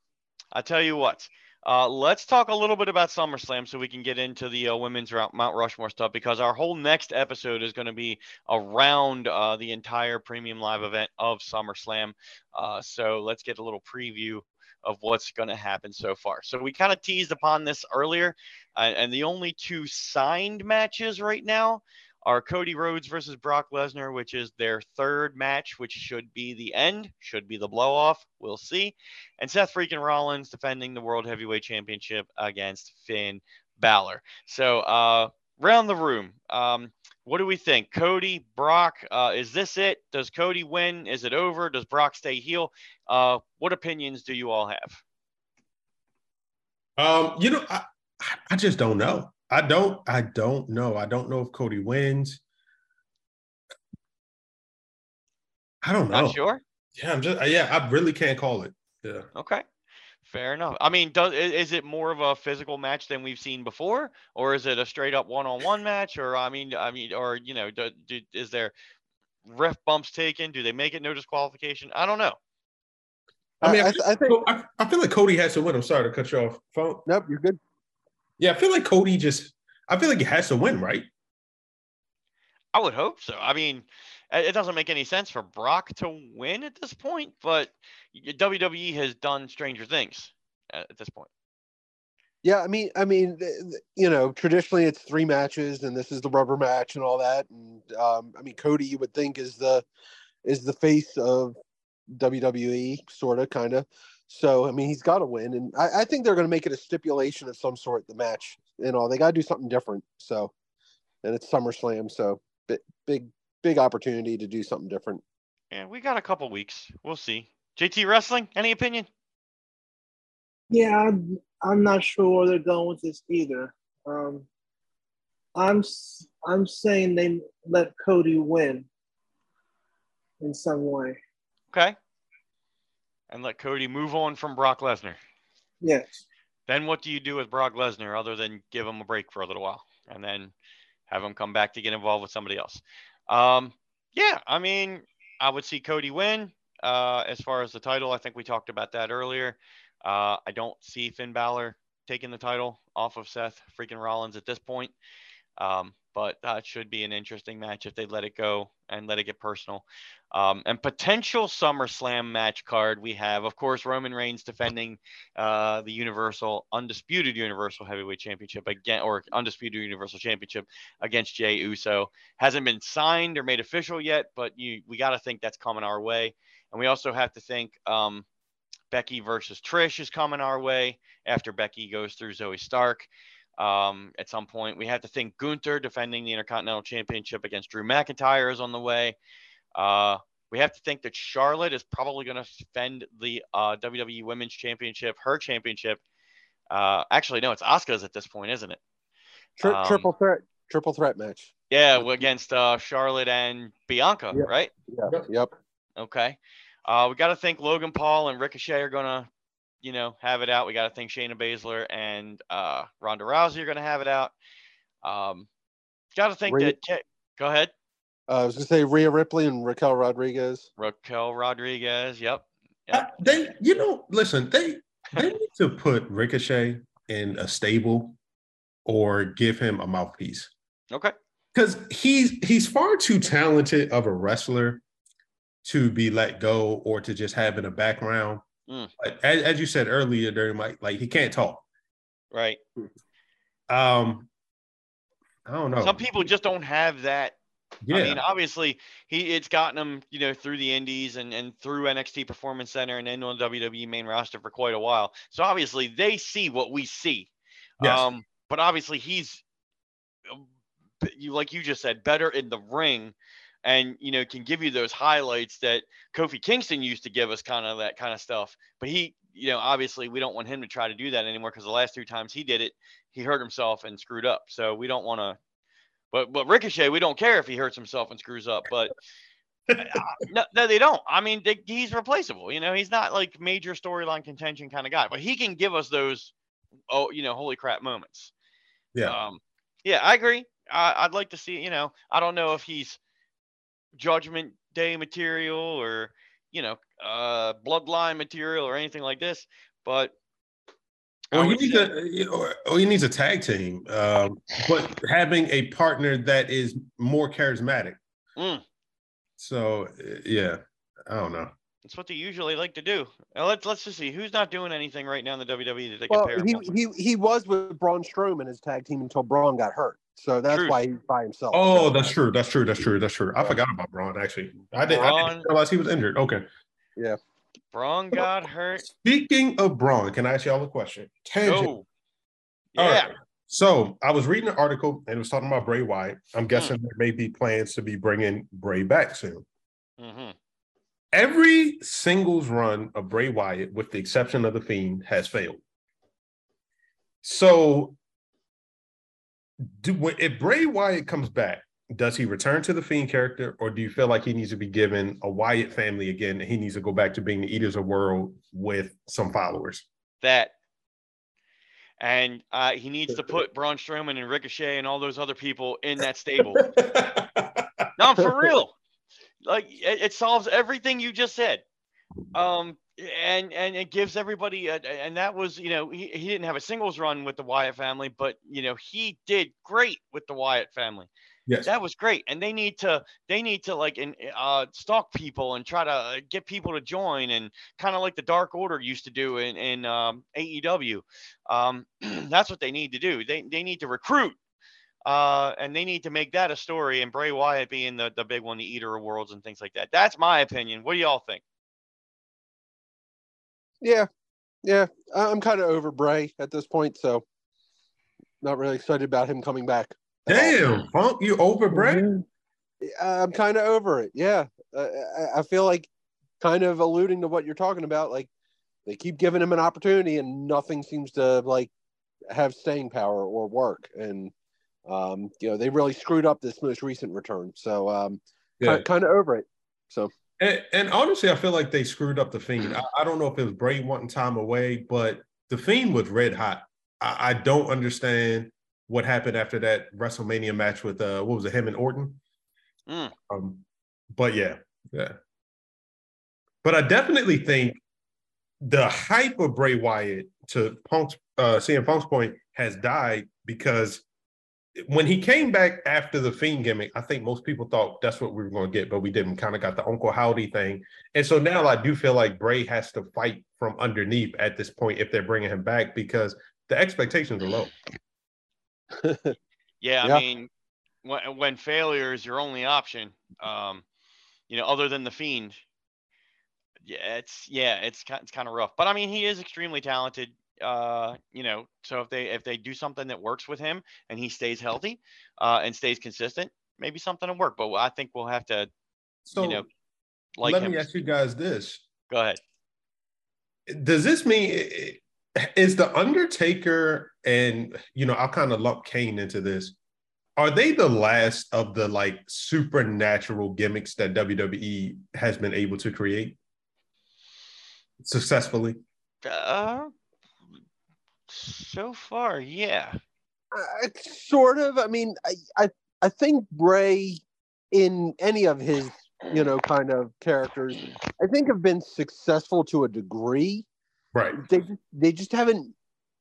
I tell you what. Uh, let's talk a little bit about SummerSlam so we can get into the uh, women's Mount Rushmore stuff because our whole next episode is going to be around uh, the entire premium live event of SummerSlam. Uh, so let's get a little preview of what's going to happen so far. So we kind of teased upon this earlier, uh, and the only two signed matches right now are Cody Rhodes versus Brock Lesnar, which is their third match, which should be the end, should be the blow off. We'll see. And Seth freaking Rollins defending the World Heavyweight Championship against Finn Balor. So, uh, round the room, um, what do we think? Cody, Brock, uh, is this it? Does Cody win? Is it over? Does Brock stay heel? Uh, what opinions do you all have? Um, you know, I, I just don't know. I don't. I don't know. I don't know if Cody wins. I don't know. Not sure. Yeah, I'm just. Yeah, I really can't call it. Yeah. Okay. Fair enough. I mean, does is it more of a physical match than we've seen before, or is it a straight up one on one match? Or I mean, I mean, or you know, do, do, is there ref bumps taken? Do they make it no disqualification? I don't know. I mean, I, I, I think I, I, feel like Cody has to win. I'm sorry to cut you off. Phone. Nope, you're good. Yeah, I feel like Cody just. I feel like he has to win, right? I would hope so. I mean, it doesn't make any sense for Brock to win at this point, but WWE has done stranger things at this point. Yeah, I mean, I mean, you know, traditionally it's three matches, and this is the rubber match and all that. And um, I mean, Cody, you would think is the is the face of WWE, sort of, kind of. So I mean, he's got to win, and I, I think they're going to make it a stipulation of some sort. The match, you know, they got to do something different. So, and it's SummerSlam, so big, big, big opportunity to do something different. Yeah, we got a couple weeks. We'll see. JT Wrestling, any opinion? Yeah, I'm, I'm not sure where they're going with this either. Um, I'm I'm saying they let Cody win in some way. Okay and let Cody move on from Brock Lesnar. Yes. Then what do you do with Brock Lesnar other than give him a break for a little while and then have him come back to get involved with somebody else? Um, yeah, I mean, I would see Cody win. Uh, as far as the title, I think we talked about that earlier. Uh, I don't see Finn Balor taking the title off of Seth freaking Rollins at this point. Um, but that should be an interesting match if they let it go and let it get personal. Um, and potential SummerSlam match card we have, of course, Roman Reigns defending uh, the Universal Undisputed Universal Heavyweight Championship again, or Undisputed Universal Championship against Jey Uso. Hasn't been signed or made official yet, but you we got to think that's coming our way. And we also have to think um, Becky versus Trish is coming our way after Becky goes through Zoey Stark um, at some point. We have to think Gunther defending the Intercontinental Championship against Drew McIntyre is on the way. Uh, we have to think that Charlotte is probably going to defend the uh, WWE Women's Championship, her championship. Uh, actually, no, it's Asuka's at this point, isn't it? Tri- um, triple threat, triple threat match. Yeah, against uh, Charlotte and Bianca, yep. right? Yeah. Yep. Okay. Uh, we got to think Logan Paul and Ricochet are going to, you know, have it out. We got to think Shayna Baszler and uh, Ronda Rousey are going to have it out. Um, got to think Rhea, that. Go ahead. Uh, I was going to say Rhea Ripley and Raquel Rodriguez. Raquel Rodriguez. Yep. yep. Uh, they, you know, listen, they they need to put Ricochet in a stable or give him a mouthpiece. Okay. Because he's he's far too talented of a wrestler to be let go or to just have in a background. Mm. As, as, you said earlier, during my like he can't talk. Right. Um, I don't know. Some people just don't have that. Yeah. I mean, obviously, he it's gotten him, you know, through the Indies and and through NXT Performance Center and then on the WWE main roster for quite a while. So obviously, they see what we see. Yes. Um, but obviously, he's you like you just said, better in the ring and you know can give you those highlights that Kofi Kingston used to give us, kind of that kind of stuff. But he, you know, obviously we don't want him to try to do that anymore because the last three times he did it, he hurt himself and screwed up. So we don't want to. But but Ricochet, we don't care if he hurts himself and screws up, but. [laughs] Uh, no, no, they don't. I mean, they, he's replaceable. You know, he's not like major storyline contention kind of guy, but he can give us those, oh, you know, holy crap moments. Yeah. Um, yeah, I agree. I, would like to see. You know, I don't know if he's Judgment Day material or you know uh, bloodline material or anything like this, but. Well, he needs say, a you know, oh, he needs a tag team, um, but having a partner that is more charismatic. Mm. So yeah, I don't know. That's what they usually like to do. Now let's let's just see who's not doing anything right now in the WWE that they well, can pair. He, he he was with Braun Strowman as tag team until Braun got hurt. So that's true. why he's by himself. Oh, that's true. That's true. That's true. That's true. I forgot about Braun actually. I didn't, Braun, I didn't realize he was injured. Okay. Yeah. Braun got hurt. Speaking of Braun, can I ask y'all a question? Tangent. Oh. Yeah. Right. So I was reading an article and it was talking about Bray Wyatt. I'm guessing mm. there may be plans to be bringing Bray back soon. Mm-hmm. Every singles run of Bray Wyatt, with the exception of the Fiend, has failed. So do if Bray Wyatt comes back, does he return to the Fiend character, or do you feel like he needs to be given a Wyatt family again, and he needs to go back to being the Eaters of World with some followers? That, and uh, he needs to put [laughs] Braun Strowman and Ricochet and all those other people in that stable. [laughs] no, for real. Like it, it solves everything you just said. Um, and and it gives everybody a, and that was you know he, he didn't have a singles run with the Wyatt family but you know he did great with the Wyatt family yes that was great and they need to they need to like in, uh stalk people and try to get people to join and kind of like the dark order used to do in in um, AEW um [clears throat] that's what they need to do they they need to recruit uh, and they need to make that a story and Bray Wyatt being the, the big one, the eater of worlds and things like that. That's my opinion. What do y'all think? Yeah, yeah, I'm kind of over Bray at this point, so not really excited about him coming back. Damn, Punk, you over Bray? I'm kind of over it. Yeah, uh, I feel like kind of alluding to what you're talking about. Like they keep giving him an opportunity, and nothing seems to like have staying power or work. And um, you know, they really screwed up this most recent return. So um, yeah. kind of over it. So and, and, honestly, I feel like they screwed up the Fiend. I, I, don't know if it was Bray wanting time away, but the Fiend was red hot. I, I, don't understand what happened after that WrestleMania match with uh, what was it, him and Orton. Mm. Um, but yeah, yeah. But I definitely think the hype of Bray Wyatt to Punk's uh, CM Punk's point has died because when he came back after the Fiend gimmick, I think most people thought that's what we were going to get, but we didn't. Kind of got the Uncle Howdy thing, and so now I do feel like Bray has to fight from underneath at this point if they're bringing him back because the expectations are low. yeah, [laughs] Yeah. I mean, when, when failure is your only option, um, you know, other than the Fiend, yeah, it's yeah, it's it's kind of rough. But I mean, he is extremely talented. Uh, you know, so if they if they do something that works with him and he stays healthy, uh, and stays consistent, maybe something will work. But I think we'll have to, So you know, like let him. me ask you guys this: Go ahead. Does this mean is the Undertaker and you know I'll kind of lump Kane into this? Are they the last of the like supernatural gimmicks that WWE has been able to create successfully? Uh, so far, yeah. Uh, sort of. I mean, I, I I think Bray, in any of his you know kind of characters, I think have been successful to a degree. Right. They they just haven't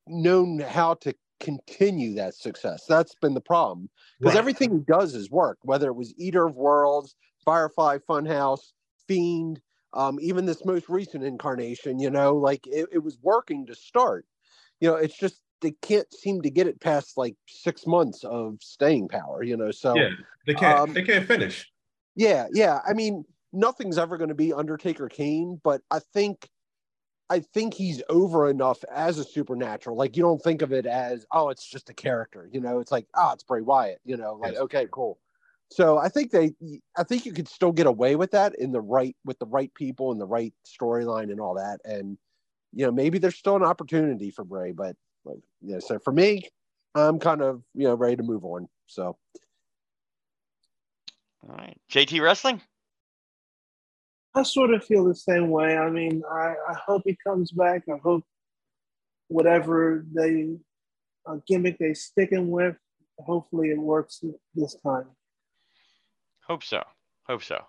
known how to continue that success. That's been the problem because Right. everything he does is work. Whether it was Eater of Worlds, Firefly Funhouse, Fiend, um, even this most recent incarnation, you know, like it, it was working to start. You know, it's just they can't seem to get it past like six months of staying power. You know, so Yeah, they can't. Um, they can't finish. yeah, yeah. I mean, nothing's ever going to be Undertaker Kane, but I think, I think he's over enough as a supernatural. Like you don't think of it as oh, it's just a character. You know, it's like oh, it's Bray Wyatt. You know, like Yes. okay, cool. So I think they, I think you could still get away with that in the right with the right people and the right storyline and all that. And you know, maybe there's still an opportunity for Bray, but like yeah. So for me, I'm kind of you know ready to move on. So All right. JT Wrestling? I sort of feel the same way. I mean, I, I hope he comes back. I hope whatever they uh, gimmick they stick him with, hopefully it works this time. Hope so. Hope so.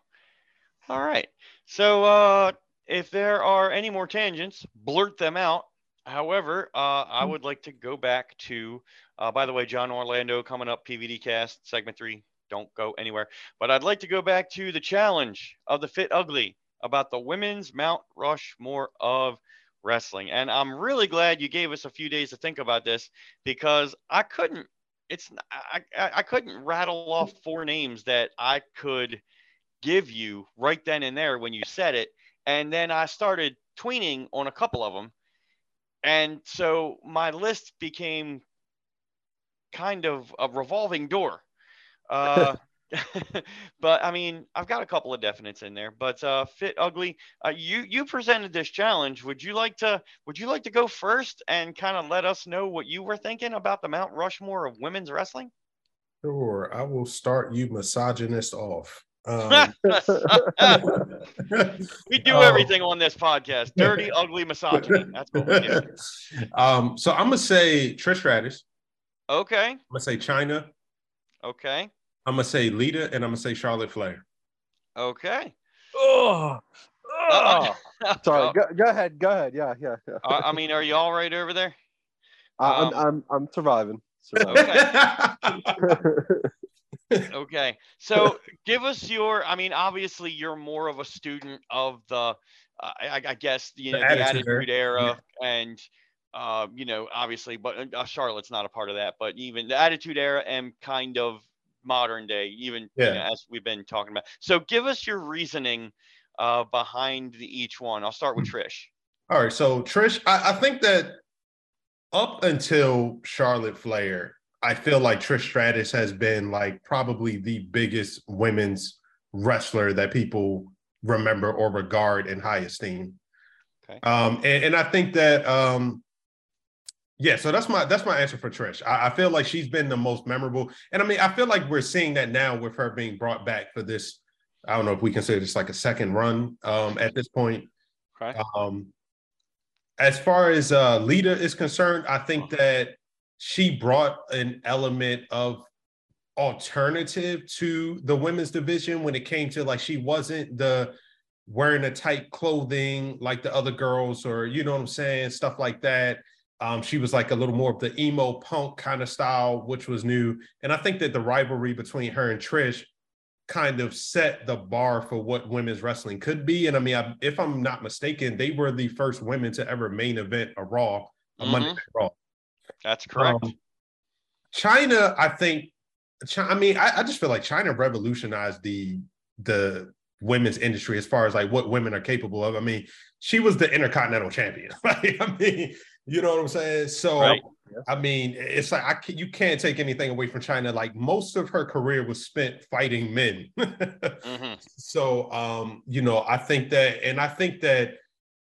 All right. So uh if there are any more tangents, blurt them out. However, uh, I would like to go back to, uh, by the way, John Orlando coming up, PVD cast, segment three. Don't go anywhere. But I'd like to go back to the challenge of the Fit Ugly about the women's Mount Rushmore of wrestling. And I'm really glad you gave us a few days to think about this because I couldn't, it's, I, I, I couldn't rattle off four names that I could give you right then and there when you said it. And then I started tweening on a couple of them. And so my list became kind of a revolving door. Uh, [laughs] [laughs] but I mean, I've got a couple of definites in there. But uh, fit ugly, uh, you you presented this challenge. Would you like to Would you like to go first and kind of let us know what you were thinking about the Mount Rushmore of women's wrestling? Sure, I will start you misogynist off. Um, [laughs] we do Um, everything on this podcast. Dirty, [laughs] ugly misogyny. That's what we do. [laughs] um, so I'm gonna say Trish Stratus. Okay. I'm gonna say Chyna. Okay. I'm gonna say Lita, and I'm gonna say Charlotte Flair. Okay. oh, Uh, sorry. Go, go ahead. Go ahead. Yeah, yeah. yeah. I I mean, are you all right over there? I- I'm, um, I'm, I'm surviving. surviving. Okay. So give us your, I mean, obviously you're more of a student of the, uh, I, I guess, you The know, the Attitude Attitude Era. Era and, uh, you know, obviously, but uh, Charlotte's not a part of that, but even the Attitude Era and kind of modern day, even you know, as we've been talking about. So give us your reasoning uh, behind the, each one. I'll start with Hmm. Trish. All right, so Trish, I, I think that up until Charlotte Flair, I feel like Trish Stratus has been like probably the biggest women's wrestler that people remember or regard in high esteem. Okay. Um, and, and I think that um, yeah, so that's my that's my answer for Trish. I, I feel like she's been the most memorable, and I mean, I feel like we're seeing that now with her being brought back for this. I don't know if we consider this like a second run um, at this point. Okay. Um, as far as uh, Lita is concerned, I think that she brought an element of alternative to the women's division when it came to like she wasn't the wearing a tight clothing like the other girls or you know what I'm saying stuff like that. Um, she was like a little more of the emo punk kind of style, which was new. And I think that the rivalry between her and Trish kind of set the bar for what women's wrestling could be. And I mean, I, if I'm not mistaken, they were the first women to ever main event a Raw, a mm-hmm. Monday Night Raw. That's correct. Um, Chyna, I think. I mean, I, I just feel like Chyna revolutionized the the women's industry as far as like what women are capable of. I mean, she was the intercontinental champion. [laughs] Like, I mean, you know what I'm saying? So right. I mean, it's like I can, you can't take anything away from Chyna. Like most of her career was spent fighting men. [laughs] mm-hmm. So um, you know, I think that, and I think that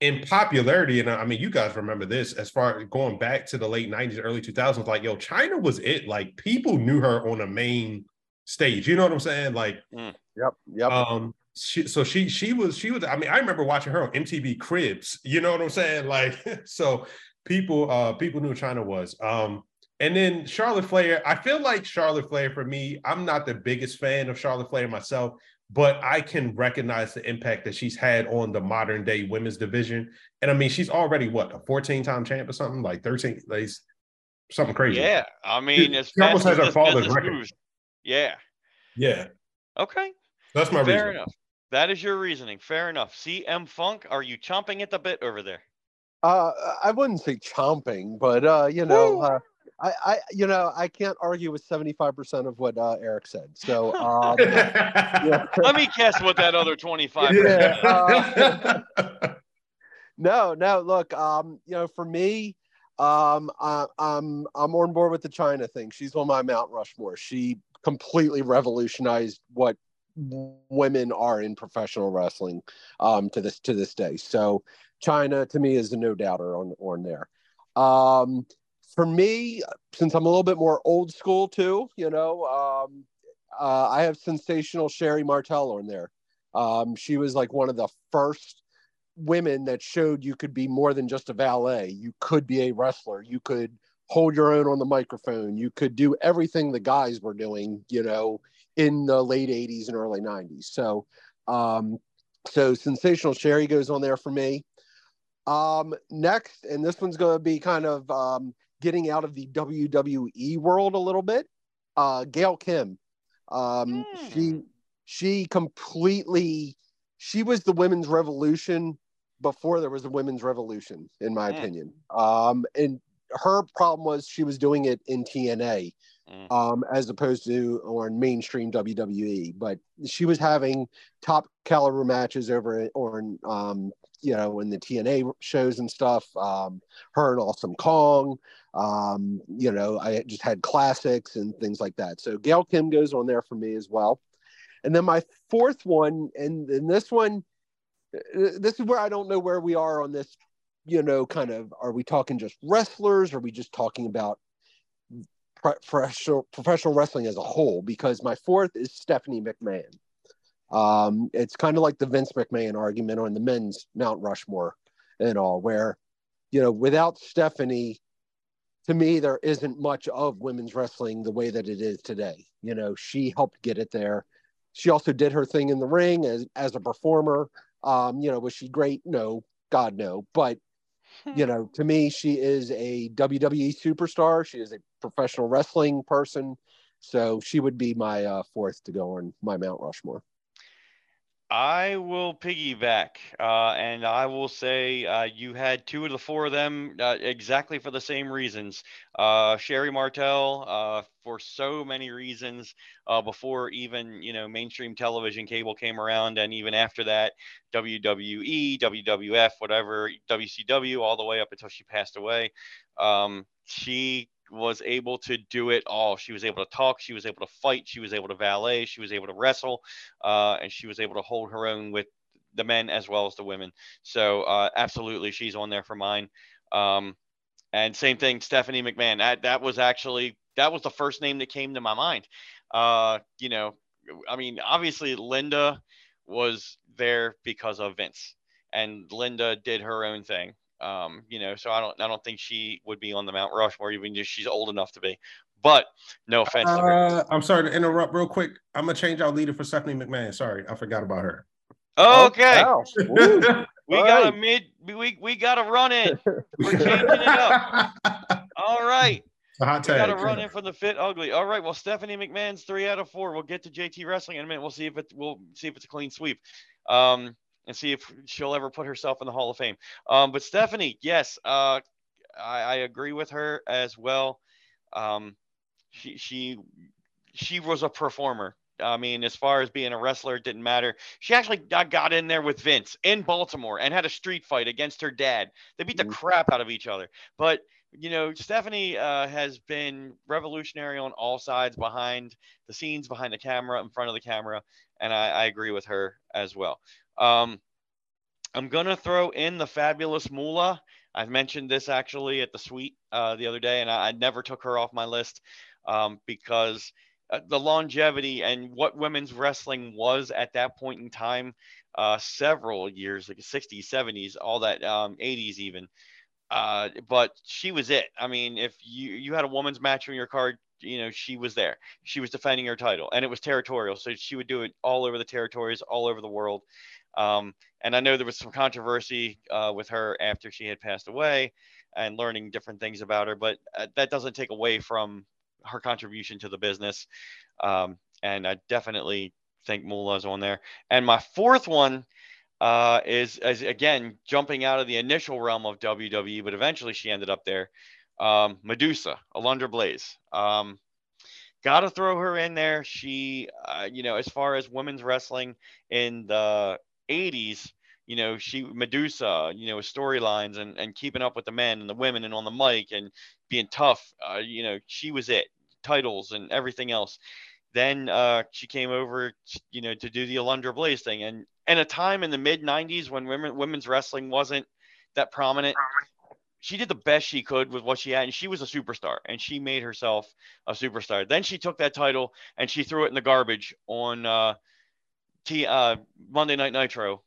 in popularity, and I mean, you guys remember this as far going back to the late 90s, early 2000s, like yo, Chyna was it. Like people knew her on a main stage. You know what I'm saying? Like, mm. yep, yep. Um, she, so she she was she was. I mean, I remember watching her on MTV Cribs. You know what I'm saying? [laughs] Like, so people uh people knew Chyna was. Um, and then Charlotte Flair, I feel like Charlotte Flair for me, I'm not the biggest fan of Charlotte Flair myself, but I can recognize the impact that she's had on the modern day women's division. And I mean, she's already what a 14 time champ or something like 13, like something crazy. Yeah, I mean, she, she almost has her father's record. Yeah. Yeah. Okay. That's my Fair reason. enough. That is your reasoning. Fair enough. CM Funk, are you chomping at the bit over there? Uh, I wouldn't say chomping, but uh, you know, uh, I, I, you know, I can't argue with seventy-five percent of what uh, Eric said. So, [laughs] um, yeah. [laughs] let me guess what that other twenty-five. Yeah, uh, [laughs] no, no. Look, um, you know, for me, um, I, I'm I'm on board with the Chyna thing. She's on my Mount Rushmore. She completely revolutionized what women are in professional wrestling um, to this to this day. So Chyna to me is a no doubter on on there. Um, for me, since I'm a little bit more old school too, you know, um, uh, I have sensational Sherri Martel on there. Um, she was like one of the first women that showed you could be more than just a valet. You could be a wrestler. You could hold your own on the microphone. You could do everything the guys were doing, you know, in the late 80s and early 90s. So, um, so sensational Sherri goes on there for me. Um, next, and this one's going to be kind of um, getting out of the WWE world a little bit. Uh, Gail Kim, um, mm. she she completely she was the women's revolution before there was a women's revolution, in my mm. opinion. Um, and her problem was she was doing it in TNA mm. um, as opposed to on mainstream WWE. But she was having top caliber matches over on um, you know in the TNA shows and stuff. Um, her and Awesome Kong. Um, you know, I just had classics and things like that. So Gail Kim goes on there for me as well. And then my fourth one, and, and this one, uh, this is where I don't know where we are on this. You know, kind of, are we talking just wrestlers? Are we just talking about professional professional wrestling as a whole? Because my fourth is Stephanie McMahon. Um, it's kind of like the Vince McMahon argument on the men's Mount Rushmore and all, where, you know, without Stephanie, to me, there isn't much of women's wrestling the way that it is today. You know, she helped get it there. She also did her thing in the ring as, as a performer. Um, you know, was she great? No, God, no. But, you know, to me, she is a WWE superstar. She is a professional wrestling person. So she would be my uh, fourth to go on my Mount Rushmore. I will piggyback, uh, and I will say uh, you had two of the four of them uh, exactly for the same reasons. Uh, Sherri Martel, uh, for so many reasons, uh, before even you know mainstream television cable came around, and even after that, WWE, WWF, whatever, WCW, all the way up until she passed away. Um, she was able to do it all. She was able to talk, she was able to fight, she was able to valet, she was able to wrestle, uh, and she was able to hold her own with the men as well as the women. So uh, absolutely, she's on there for mine. Um, and same thing, Stephanie McMahon. That that was actually that was the first name that came to my mind. Uh, you know, I mean, obviously Linda was there because of Vince, and Linda did her own thing. Um, you know, so I don't I don't think she would be on the Mount Rushmore even if she's old enough to be. But no offense. Uh, I'm sorry to interrupt real quick. I'm gonna change our leader for Stephanie McMahon. Sorry, I forgot about her. Okay. Oh, We All got right. a mid. We we got a run in. [laughs] We're changing it up. All right. Hot We got tag. to run in from the fit ugly. All right. Well, Stephanie McMahon's three out of four. We'll get to JT wrestling in a minute. We'll see if it. We'll see if it's a clean sweep. Um, and see if she'll ever put herself in the Hall of Fame. Um, but Stephanie, yes, uh, I, I agree with her as well. Um, she she she was a performer. I mean, as far as being a wrestler, it didn't matter. She actually got, got in there with Vince in Baltimore and had a street fight against her dad. They beat the Mhm. crap out of each other. But you know, Stephanie uh, has been revolutionary on all sides, behind the scenes, behind the camera, in front of the camera, and I, I agree with her as well. Um, I'm gonna throw in the fabulous Moolah. I've mentioned this actually at the suite uh, the other day, and I, I never took her off my list um, because uh, the longevity and what women's wrestling was at that point in time, uh, several years, like 60s, 70s, all that, um, 80s even. Uh, but she was it. I mean, if you you had a woman's match on your card, you know she was there. She was defending her title, and it was territorial, so she would do it all over the territories, all over the world. Um, and I know there was some controversy uh, with her after she had passed away, and learning different things about her. But uh, that doesn't take away from her contribution to the business. Um, and I definitely think Moolah's on there. And my fourth one uh, is, is again jumping out of the initial realm of WWE, but eventually she ended up there. Um, Medusa, Alundra Blaze. Um, Got to throw her in there. She, uh, you know, as far as women's wrestling in the 80s, you know, she Medusa, you know, storylines and, and keeping up with the men and the women and on the mic and being tough. Uh, you know, she was it. Titles and everything else. Then uh, she came over, you know, to do the Alundra Blaze thing, and and a time in the mid '90s when women women's wrestling wasn't that prominent. She did the best she could with what she had, and she was a superstar, and she made herself a superstar. Then she took that title and she threw it in the garbage on uh, T uh, Monday Night Nitro,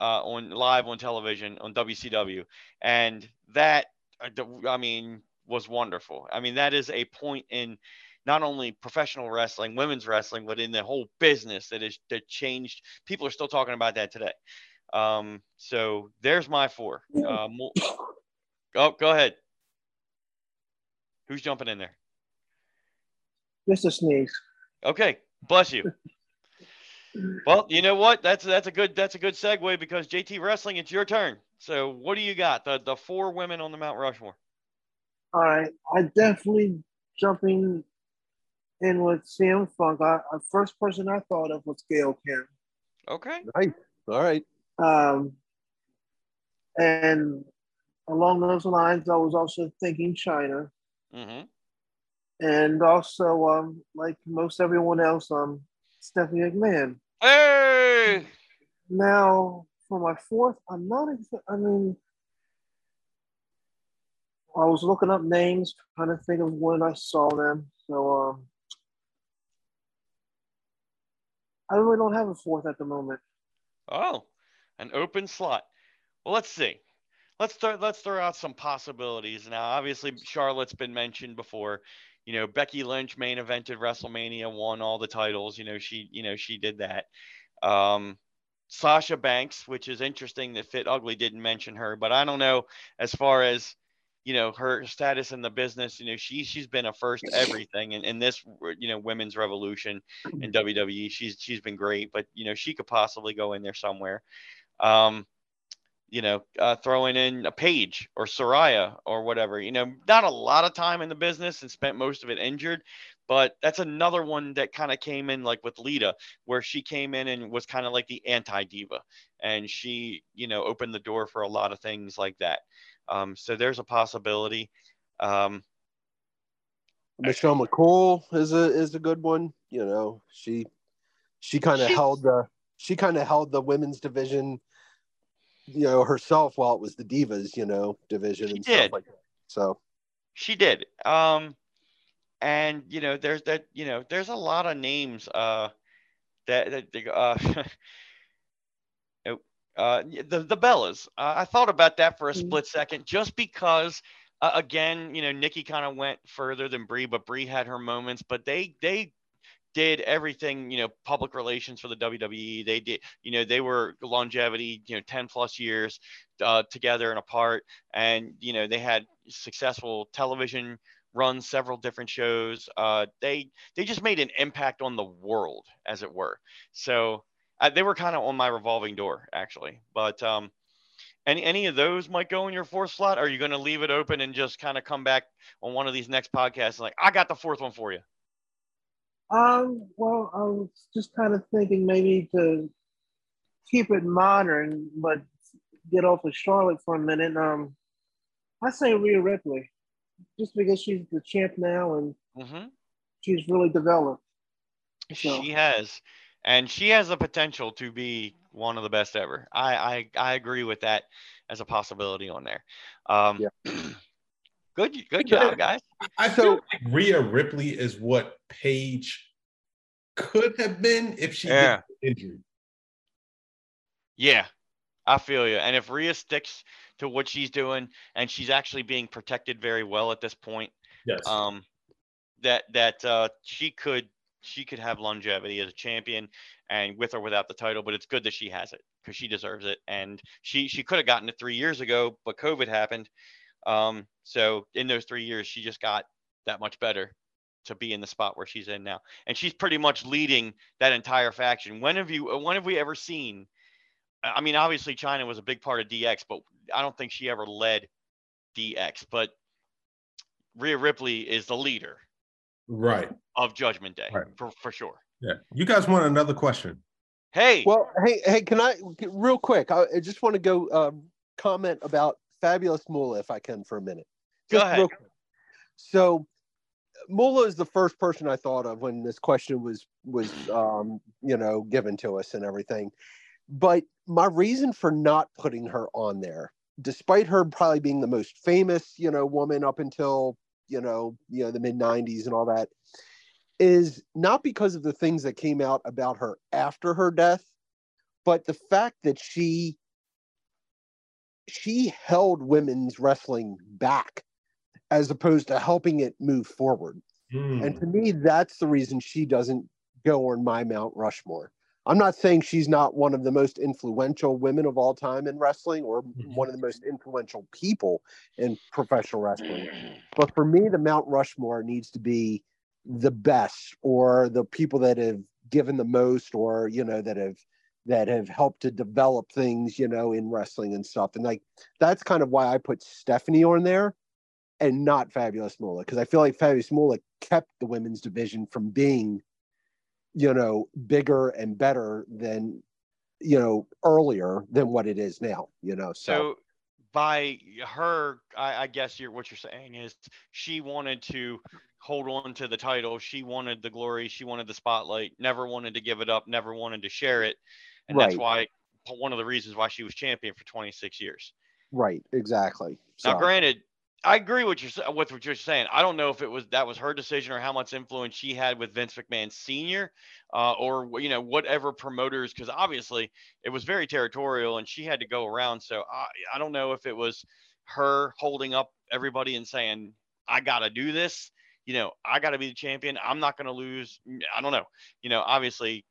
uh, on live on television on WCW, and that uh, I mean was wonderful. I mean that is a point in not only professional wrestling, women's wrestling, but in the whole business that is that changed. People are still talking about that today. Um, so there's my four. Uh, mo- oh, go ahead. Who's jumping in there? Just a sneeze. Okay, bless you. Well, you know what? That's that's a good that's a good segue because JT Wrestling, it's your turn. So what do you got? The the four women on the Mount Rushmore. All right, I definitely jumping in with CM Funk. I, I first person I thought of was Gail Kim. Okay. Nice. All right. Um, and along those lines, I was also thinking Chyna, Mm-hmm. and also um, like most everyone else, um, Stephanie McMahon. Hey. Now, for my fourth, I'm not. I mean, I was looking up names, trying to think of when I saw them. So, um, I really don't have a fourth at the moment. Oh, an open slot. Well, let's see. Let's throw let's throw out some possibilities now. Obviously, Charlotte's been mentioned before. You know, Becky Lynch main evented WrestleMania, won all the titles. You know, she you know she did that. Um, Sasha Banks, which is interesting that Fit Ugly didn't mention her, but I don't know as far as you know her status in the business. You know, she she's been a first [laughs] everything in, in this you know women's revolution in WWE. She's she's been great, but you know she could possibly go in there somewhere. Um, you know, uh, throwing in a Paige or Saraya or whatever. You know, not a lot of time in the business and spent most of it injured, but that's another one that kind of came in like with Lita, where she came in and was kind of like the anti diva, and she, you know, opened the door for a lot of things like that. Um, so there's a possibility. Um, Michelle McCool is a is a good one. You know, she she kind of held the she kind of held the women's division, you know, herself while it was the divas, you know, division She and did. stuff like that. So She did. Um, and you know, there's that. You know, there's a lot of names. Uh, that that uh, [laughs] uh, the the Bellas. Uh, I thought about that for a Mhm. split second, just because. Uh, again, you know, Nikki kind of went further than Brie, but Brie had her moments. But they they did everything, you know, public relations for the WWE. They did, you know, they were longevity, you know, 10 plus years uh, together and apart. And, you know, they had successful television runs, several different shows. Uh, they, they just made an impact on the world, as it were. So uh, they were kind of on my revolving door, actually. But, um, any any of those might go in your fourth slot? Are you going to leave it open and just kind of come back on one of these next podcasts? and Like, I got the fourth one for you. Um, well, I was just kind of thinking maybe to keep it modern, but get off of Charlotte for a minute. Um, I say Rhea Ripley, just because she's the champ now and Mm-hmm. she's really developed. So- She has, and she has the potential to be one of the best ever. I I, I agree with that as a possibility on there. Um, [clears throat] good good job, guys. I So- feel like Rhea Ripley is what Paige could have been if she Yeah. didn't injured. Yeah, I feel you. And if Rhea sticks to what she's doing, and she's actually being protected very well at this point, Yes. um, that that uh, she could she could have longevity as a champion, and with or without the title. But it's good that she has it because she deserves it, and she she could have gotten it three years ago, but COVID happened. Um, so in those three years, she just got that much better to be in the spot where she's in now, and she's pretty much leading that entire faction. When have you? When have we ever seen? I mean, obviously Chyna was a big part of DX, but I don't think she ever led DX. But Rhea Ripley is the leader right. of Judgment Day Right. for, for sure. Yeah. You guys want another question? Hey, Well, hey, hey, can I real quick? I, I just want to go um, comment about Fabulous Moolah if I can for a minute. Go ahead. real quick. So, Moolah is the first person I thought of when this question was was um, you know given to us and everything. But my reason for not putting her on there, despite her probably being the most famous, you know, woman up until you know, you know, the mid '90s and all that, is not because of the things that came out about her after her death, but the fact that she she held women's wrestling back as opposed to helping it move forward. Hmm. And to me, that's the reason she doesn't go on my Mount Rushmore. I'm not saying she's not one of the most influential women of all time in wrestling or Mhm. one of the most influential people in professional wrestling. But for me, the Mount Rushmore needs to be the best or the people that have given the most or, you know, that have that have helped to develop things, you know, in wrestling and stuff. And like that's kind of why I put Stephanie on there and not Fabulous Moolah because I feel like Fabulous Moolah kept the women's division from being, you know, bigger and better than, you know, earlier than what it is now. You know, so, so by her, I, I guess you're what you're saying is she wanted to hold on to the title. She wanted the glory. She wanted the spotlight. Never wanted to give it up. Never wanted to share it. And that's why one of the reasons why she was champion for 26 years. right, exactly. Now, So, granted, I agree with you're with what you're saying. I don't know if it was that was her decision or how much influence she had with Vince McMahon Senior, uh, or you know whatever promoters, because obviously it was very territorial and she had to go around. So I, I don't know if it was her holding up everybody and saying, "I got to do this." You know, I got to be the champion. I'm not going to lose. I don't know. You know, obviously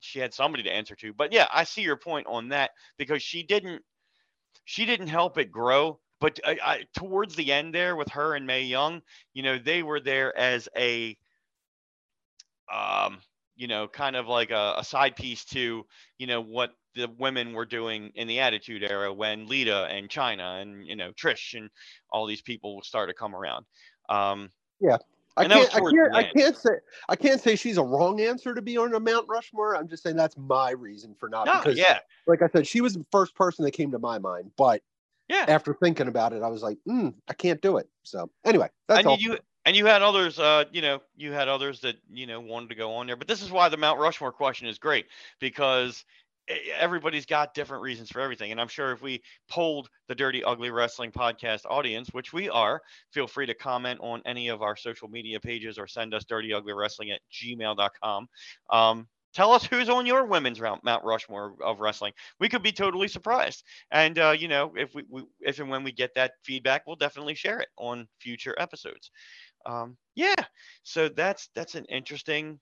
she had somebody to answer to. But yeah, I see your point on that because she didn't she didn't help it grow. But I, I, towards the end there with her and Mae Young, you know, they were there as a um, you know, kind of like a, a side piece to, you know, what the women were doing in the Attitude Era when Lita and Chyna and you know Trish and all these people started to come around. Um, I and that was can't, I can't, I can't say, I can't say she's a wrong answer to be on a Mount Rushmore. I'm just saying that's my reason for not. no, because, yeah, like I said, she was the first person that came to my mind. But yeah. after thinking about it, I was like, mm, I can't do it. So anyway, that's and all. you and you had others uh you know you had others that you know wanted to go on there but this is why the mount rushmore question is great because everybody's got different reasons for everything and i'm sure if we polled the dirty ugly wrestling podcast audience which we are feel free to comment on any of our social media pages or send us dirty ugly wrestling at gmail.com um, tell us who's on your women's Mount Mount Rushmore of wrestling. We could be totally surprised. And uh, you know, if we, we if and when we get that feedback, we'll definitely share it on future episodes. Um, yeah, so that's that's an interesting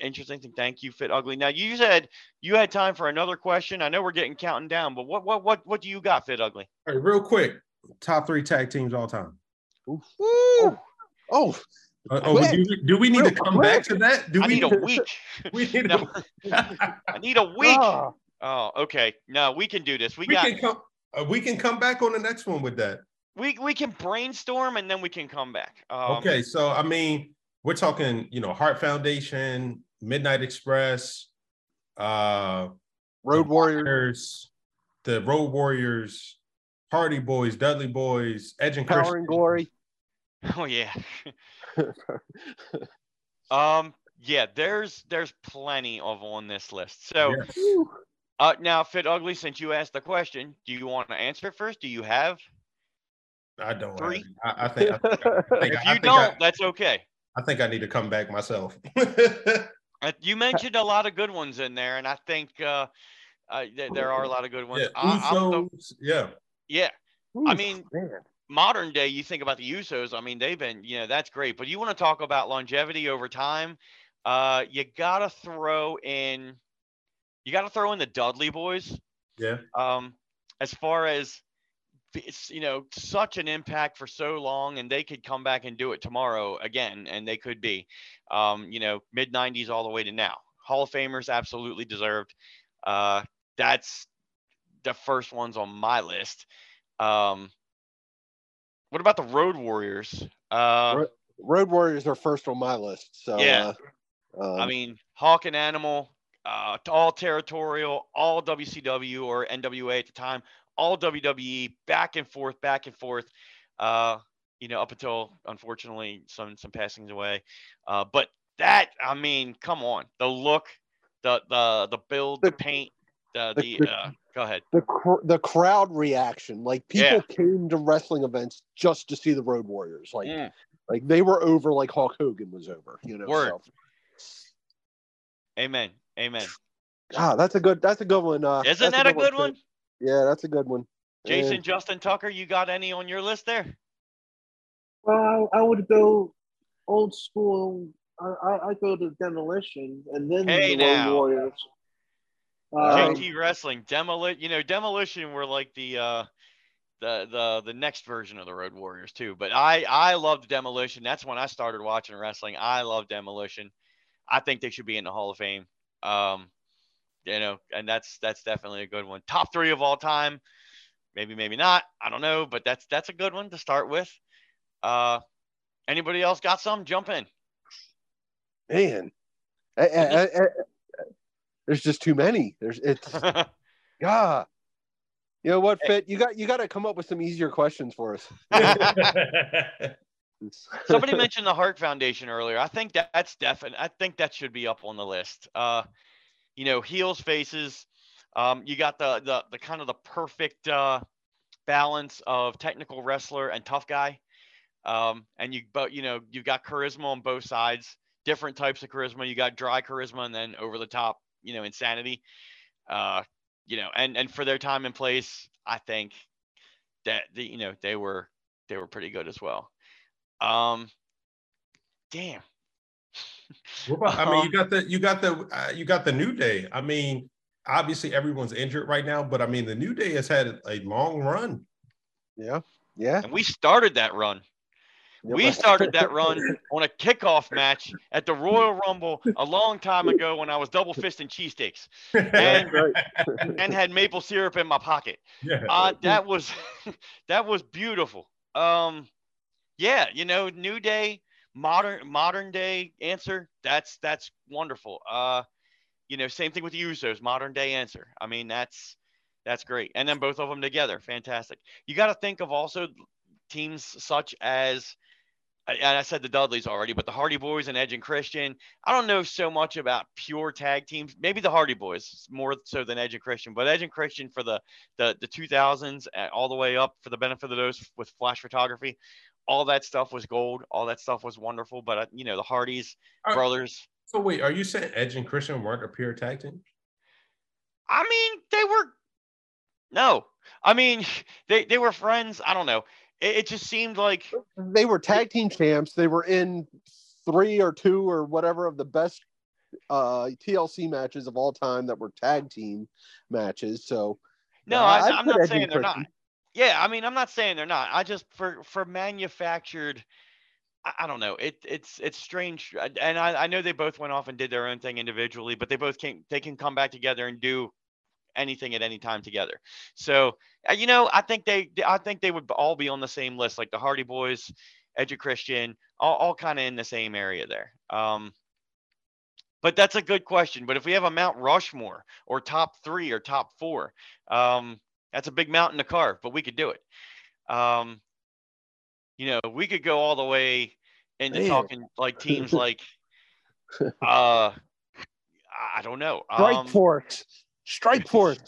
interesting thing. Thank you, Fit Ugly. Now you said you had time for another question. I know we're getting counting down, but what what what what do you got, Fit Ugly? All right, real quick, top three tag teams all time. Ooh. Oh, oh, Uh, oh, do, we, do we need to Real come back to that? Do I we need a [laughs] week. We need No. a, [laughs] I need a week. ah. Oh, okay. No, we can do this. We, we got can come. Uh, we can come back on the next one with that. we we can brainstorm and then we can come back. Um, okay, so I mean, we're talking, you know, Heart Foundation, Midnight Express, uh, Road the Warriors. Warriors, the Road Warriors, Hardy Boys, Dudley Boys, Edge and Power Christian. and Glory. [laughs] Oh yeah. [laughs] Um. Yeah. There's there's plenty of on this list. So. Yes. Uh, now, Fit Ugly, since you asked the question, do you want to answer first? Do you have? I don't. Three? I, I think. I think, I [laughs] think, If I, you think don't, I, that's okay. I think I need to come back myself. Uh, you mentioned a lot of good ones in there, and I think uh, uh, th- there are a lot of good ones. yeah, I, I'm the- yeah. yeah, I mean- man. modern day, you think about the Usos. I mean, they've been, you know, that's great. But you want to talk about longevity over time? Uh, you gotta throw in, you gotta throw in the Dudley boys. Yeah. um, as far as it's you know such an impact for so long and they could come back and do it tomorrow again and they could be um, you know mid 90s all the way to now hall of famers absolutely deserved uh, that's the first ones on my list um, what about the road warriors uh, Ro- Road Warriors are first on my list. So Yeah. uh, um, I mean, Hawk and Animal, uh, all territorial, all WCW or NWA at the time, all WWE, back and forth, back and forth. Uh, you know, up until unfortunately some some passings away. Uh, but that, I mean, come on, the look, the the the build, the The- paint, the the- the. Uh, go ahead. the cr- the crowd reaction, like people Yeah. came to wrestling events just to see the Road Warriors. Like Mm. like they were over like Hulk Hogan was over. You know. Word. So. Amen. Amen. Ah, that's a good. That's a good one. Uh, Isn't that a good Sid. one? Yeah, that's a good one. Jason, Uh, Justin Tucker, you got any on your list there? Well, I, I would go old school. I, I, I go to Demolition and then Hey, the Road now. Warriors. Um, JT Wrestling, Demolition. You know, Demolition were like the uh, the the the next version of the Road Warriors too. But I I loved Demolition. That's when I started watching wrestling. I love Demolition. I think they should be in the Hall of Fame. Um, you know, and that's that's definitely a good one. Top three of all time. Maybe maybe not. I don't know, but that's that's a good one to start with. Uh, anybody else got some? Jump in. man, I- I- I- there's just too many. There's it's [laughs] God. You know what, Fit? You got you got to come up with some easier questions for us. [laughs] [laughs] Somebody mentioned the Heart Foundation earlier. I think that that's definite. I think that should be up on the list. Uh, you know, heels, faces. Um, you got the the the kind of the perfect uh, balance of technical wrestler and tough guy. Um, and you but you know you've got charisma on both sides. Different types of charisma. You got dry charisma and then over the top. You know, insanity. Uh, you know, and and for their time and place, I think that the you know they were they were pretty good as well. Um, damn. What about- I mean, you got the you got the uh, you got the New Day. I mean, obviously everyone's injured right now, but I mean, the New Day has had a long run. Yeah, yeah. And we started that run. We started that run on a kickoff match at the Royal Rumble a long time ago when I was double fisting cheesesteaks And- right. [laughs] and had maple syrup in my pocket. yeah. Uh, that was [laughs] that was beautiful. Um, yeah, you know, new day, modern modern day answer. That's that's wonderful. Uh, you know, same thing with the Usos, modern day answer. I mean, that's that's great. And then both of them together, fantastic. You got to think of also teams such as and I said the Dudleys already, but the Hardy Boys and Edge and Christian. I don't know so much about pure tag teams. Maybe the Hardy Boys more so than Edge and Christian, but Edge and Christian for the the the 2000s uh, all the way up for the benefit of those with flash photography. All that stuff was gold. All that stuff was wonderful. But uh, you know the Hardys Uh, brothers. So wait, are you saying Edge and Christian weren't a pure tag team? I mean they were. No, I mean [laughs] they they were friends. I don't know. It, it just seemed like They were tag team champs. They were in three or two or whatever of the best uh, TLC matches of all time that were tag team matches. So No, uh, I, I'd I'm not Edge saying they're Christian. not. Yeah, I mean, I'm not saying they're not. I just for for manufactured. I, don't know. It it's it's strange, and I, I know they both went off and did their own thing individually, but they both can they can come back together and do anything at any time together. So uh, you know, I think they I think they would all be on the same list, like the Hardy Boys, Edge of Christian, all, all kind of in the same area there. Um, but that's a good question. But if we have a Mount Rushmore or top three or top four, um, that's a big mountain to carve, but we could do it. Um, you know, we could go all the way into Man. talking like teams [laughs] like, uh, I don't know. Strike Um, Force, Strike [laughs] Force.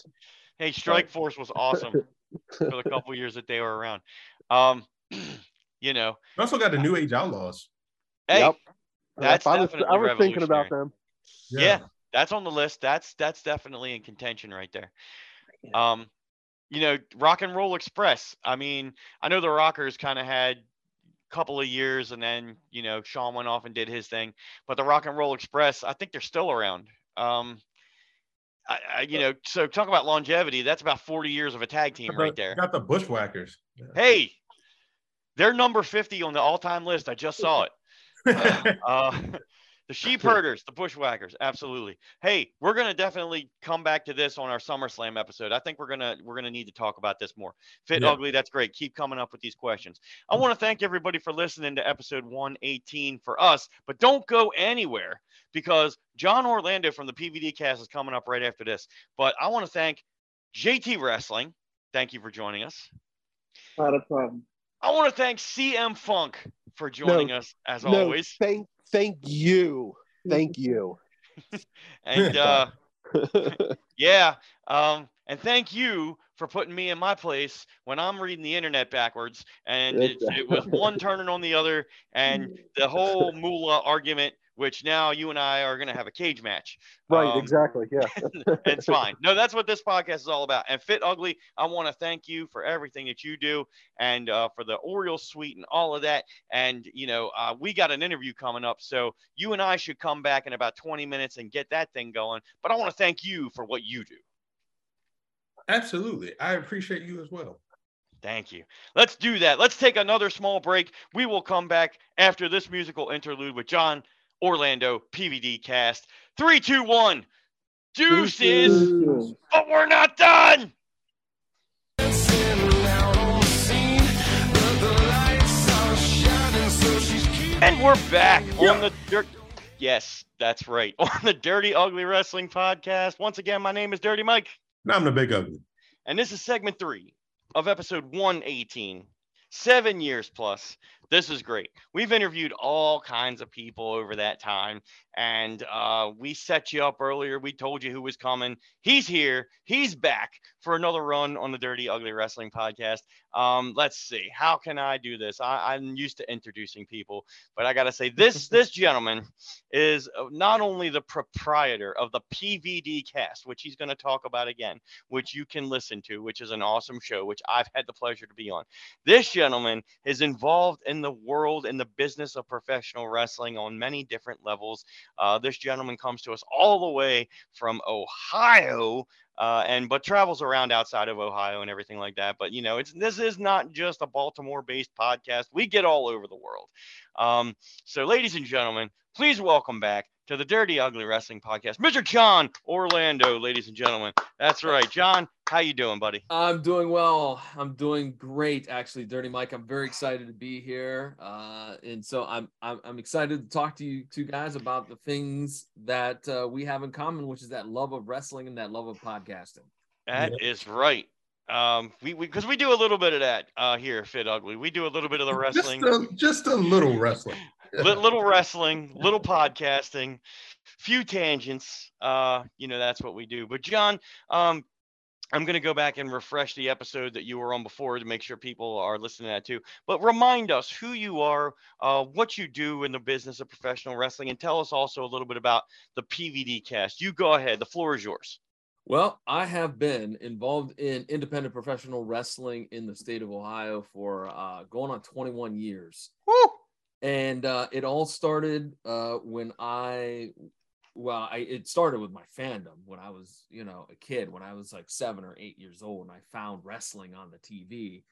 Hey, Strike Force was awesome [laughs] for the couple years that they were around. Um, [clears throat] you know, We also got the New Age Outlaws. hey, Yep. that's I was, I was thinking about them. Yeah. that's on the list. That's that's definitely in contention right there. Um, you know, Rock and Roll Express. I mean, I know the Rockers kind of had a couple of years, and then you know Shawn went off and did his thing. But the Rock and Roll Express, I think they're still around. Um, I, I, you know, so talk about longevity. That's about 40 years of a tag team right there. Got the Bushwhackers. Hey, they're number 50 on the all-time list. I just saw it. [laughs] Uh, the [laughs] sheep herders, the bushwhackers, absolutely. Hey, we're gonna definitely come back to this on our SummerSlam episode. I think we're gonna we're gonna need to talk about this more. Fit Yeah. ugly, that's great. Keep coming up with these questions. I mm-hmm. want to thank everybody for listening to episode 118 for us, but don't go anywhere because John Orlando from the PVD cast is coming up right after this. But I want to thank JT Wrestling. Thank you for joining us. Not a problem. I want to thank CM Funk for joining us as No, always. thank thank you, thank you. [laughs] And uh, [laughs] yeah, um, and thank you for putting me in my place when I'm reading the internet backwards. And it, it was one turning on the other, and [laughs] the whole Moolah argument, which now you and I are going to have a cage match. right, Um, exactly. Yeah. [laughs] it's fine. No, that's what this podcast is all about. And Fit Ugly, I want to thank you for everything that you do and uh, for the Oriole Suite and all of that. And, you know, uh, we got an interview coming up. So you and I should come back in about 20 minutes and get that thing going. But I want to thank you for what you do. Absolutely. I appreciate you as well. Thank you. Let's do that. Let's take another small break. We will come back after this musical interlude with John Orlando PVD cast. Three, two, one. Deuces. But we're not done. And we're back on the dirt. Yes, that's right. [laughs] On the Dirty Ugly Wrestling Podcast. Once again, my name is Dirty Mike, Now I'm the big ugly. and this is segment three of episode 118. Seven years plus. This is great. We've interviewed all kinds of people over that time, and uh, we set you up earlier. We told you who was coming. He's here. He's back for another run on the Dirty Ugly Wrestling Podcast. Um, let's see. How can I do this? I, I'm used to introducing people, but I gotta say this [laughs] this gentleman is uh, not only the proprietor of the PVD Cast, which he's going to talk about again, which you can listen to, which is an awesome show, which I've had the pleasure to be on. This gentleman is involved in the world in the business of professional wrestling on many different levels. Uh, this gentleman comes to us all the way from Ohio. Uh, and but travels around outside of Ohio and everything like that. But you know, it's this is not just a Baltimore-based podcast. We get all over the world. Um, so, ladies and gentlemen, please welcome back to the Dirty Ugly Wrestling Podcast, Mr. John Orlando, ladies and gentlemen. That's right, John. How you doing, buddy? I'm doing well. I'm doing great, actually, Dirty Mike. I'm very excited to be here, uh, and so I'm, I'm I'm excited to talk to you two guys about the things that uh, we have in common, which is that love of wrestling and that love of podcasting. That is right. Um, we because we, do a little bit of that uh, here, Fit Ugly. We do a little bit of the wrestling. Just a, just a little wrestling. [laughs] Little wrestling, little podcasting, few tangents. Uh, you know, that's what we do. But John, um, I'm going to go back and refresh the episode that you were on before to make sure people are listening to that too. But remind us who you are, uh, what you do in the business of professional wrestling, and tell us also a little bit about the PVD cast. You go ahead. The floor is yours. Well, I have been involved in independent professional wrestling in the state of Ohio for uh, going on 21 years. Woo! and uh, it all started uh, when I well, I it started with my fandom when I was, you know, a kid, when I was like seven or eight years old, and I found wrestling on the TV,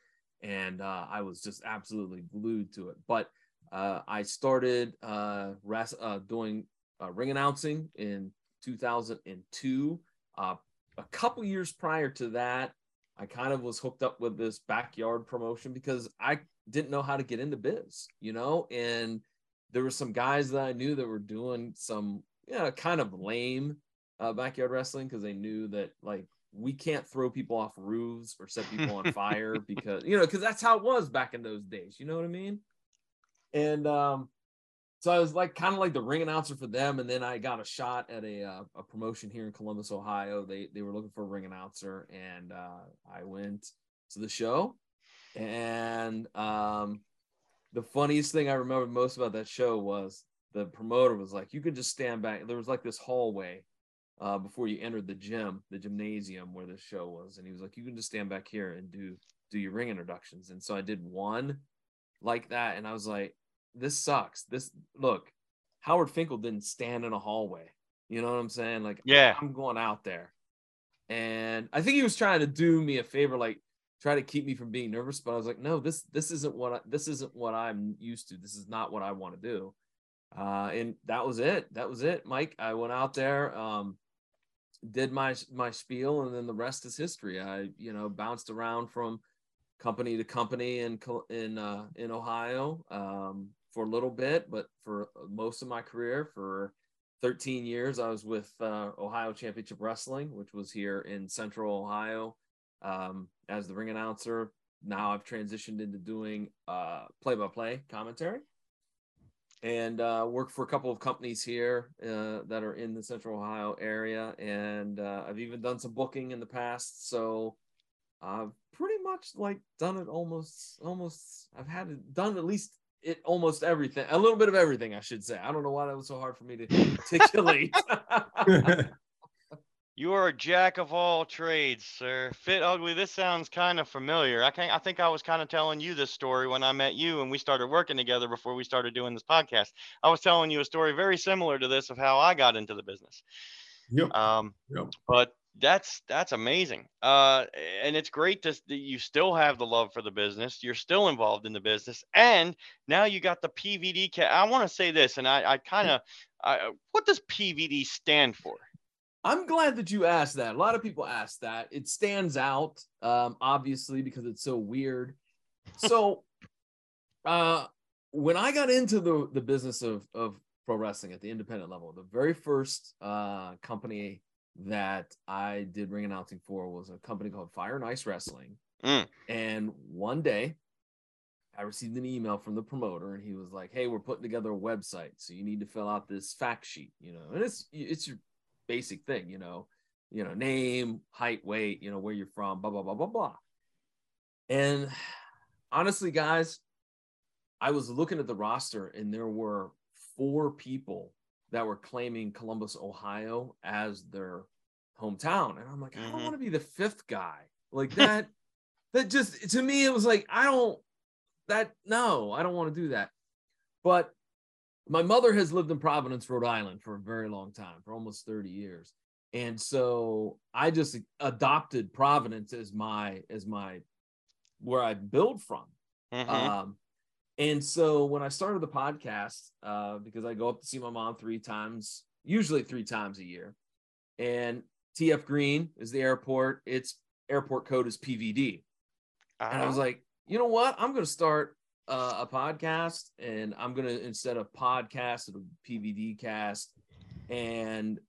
and uh, I was just absolutely glued to it. But uh, I started uh, res- uh, doing uh, ring announcing in 2002. Uh, a couple years prior to that, I kind of was hooked up with this backyard promotion because I didn't know how to get into biz, you know, and there were some guys that I knew that were doing some, you know, kind of lame uh, backyard wrestling because they knew that like we can't throw people off roofs or set people on fire [laughs] because you know because that's how it was back in those days. You know what I mean? And um, so I was like kind of like the ring announcer for them, and then I got a shot at a uh, a promotion here in Columbus, Ohio. They they were looking for a ring announcer, and uh, I went to the show, and um, the funniest thing I remember most about that show was the promoter was like, you could just stand back. There was like this hallway uh, before you entered the gym, the gymnasium where the show was, and he was like, you can just stand back here and do do your ring introductions. And so I did one like that, and I was like, this sucks. This look, Howard Finkel didn't stand in a hallway. You know what I'm saying? Like, Yeah. I'm going out there, and I think he was trying to do me a favor, like try to keep me from being nervous. But I was like, no, this this isn't what I, this isn't what I'm used to. This is not what I want to do. Uh, and that was it. That was it, Mike. I went out there, um, did my my spiel, and then the rest is history. I you know bounced around from company to company in in uh, in Ohio um, for a little bit, but for most of my career, for 13 years, I was with uh, Ohio Championship Wrestling, which was here in Central Ohio um, as the ring announcer. Now I've transitioned into doing uh, play-by-play commentary and uh, work for a couple of companies here uh, that are in the Central Ohio area, and uh, I've even done some booking in the past. So I've pretty much like done it almost, almost. I've had it done at least it almost everything, a little bit of everything, I should say. I don't know why that was so hard for me to articulate. [laughs] [laughs] You are a jack of all trades, sir. Fit ugly. This sounds kind of familiar. I can I think I was kind of telling you this story when I met you and we started working together before we started doing this podcast. I was telling you a story very similar to this of how I got into the business. Yep. Um, Yep. but that's that's amazing. Uh, and it's great to, that you still have the love for the business. You're still involved in the business, and now you got the PVD. Ca- I want to say this, and I, I kind of, I, what does PVD stand for? I'm glad that you asked that. A lot of people ask that. It stands out, um, obviously, because it's so weird. So, [laughs] uh, when I got into the the business of of pro wrestling at the independent level, the very first uh, company that I did ring announcing for was a company called Fire and Ice Wrestling. Mm. And one day, I received an email from the promoter, and he was like, "Hey, we're putting together a website, so you need to fill out this fact sheet, you know, and it's it's your basic thing, you know, you know, name, height, weight, you know, where you're from, blah blah blah blah blah." And honestly, guys, I was looking at the roster, and there were four people that were claiming Columbus, Ohio, as their hometown, and I'm like, I don't Mhm. want to be the fifth guy like [laughs] that. that just to me, it was like I don't that no, I don't want to do that. But my mother has lived in Providence, Rhode Island for a very long time, for almost 30 years. And so I just adopted Providence as my as my where I build from. Mhm. Um, and so when I started the podcast, uh, because I go up to see my mom three times, usually three times a year, and TF Green is the airport. Its airport code is PVD. And I was Ah, like, you know what? I'm going to start uh, a podcast, and I'm going to instead of podcast, it'll be PVD cast. And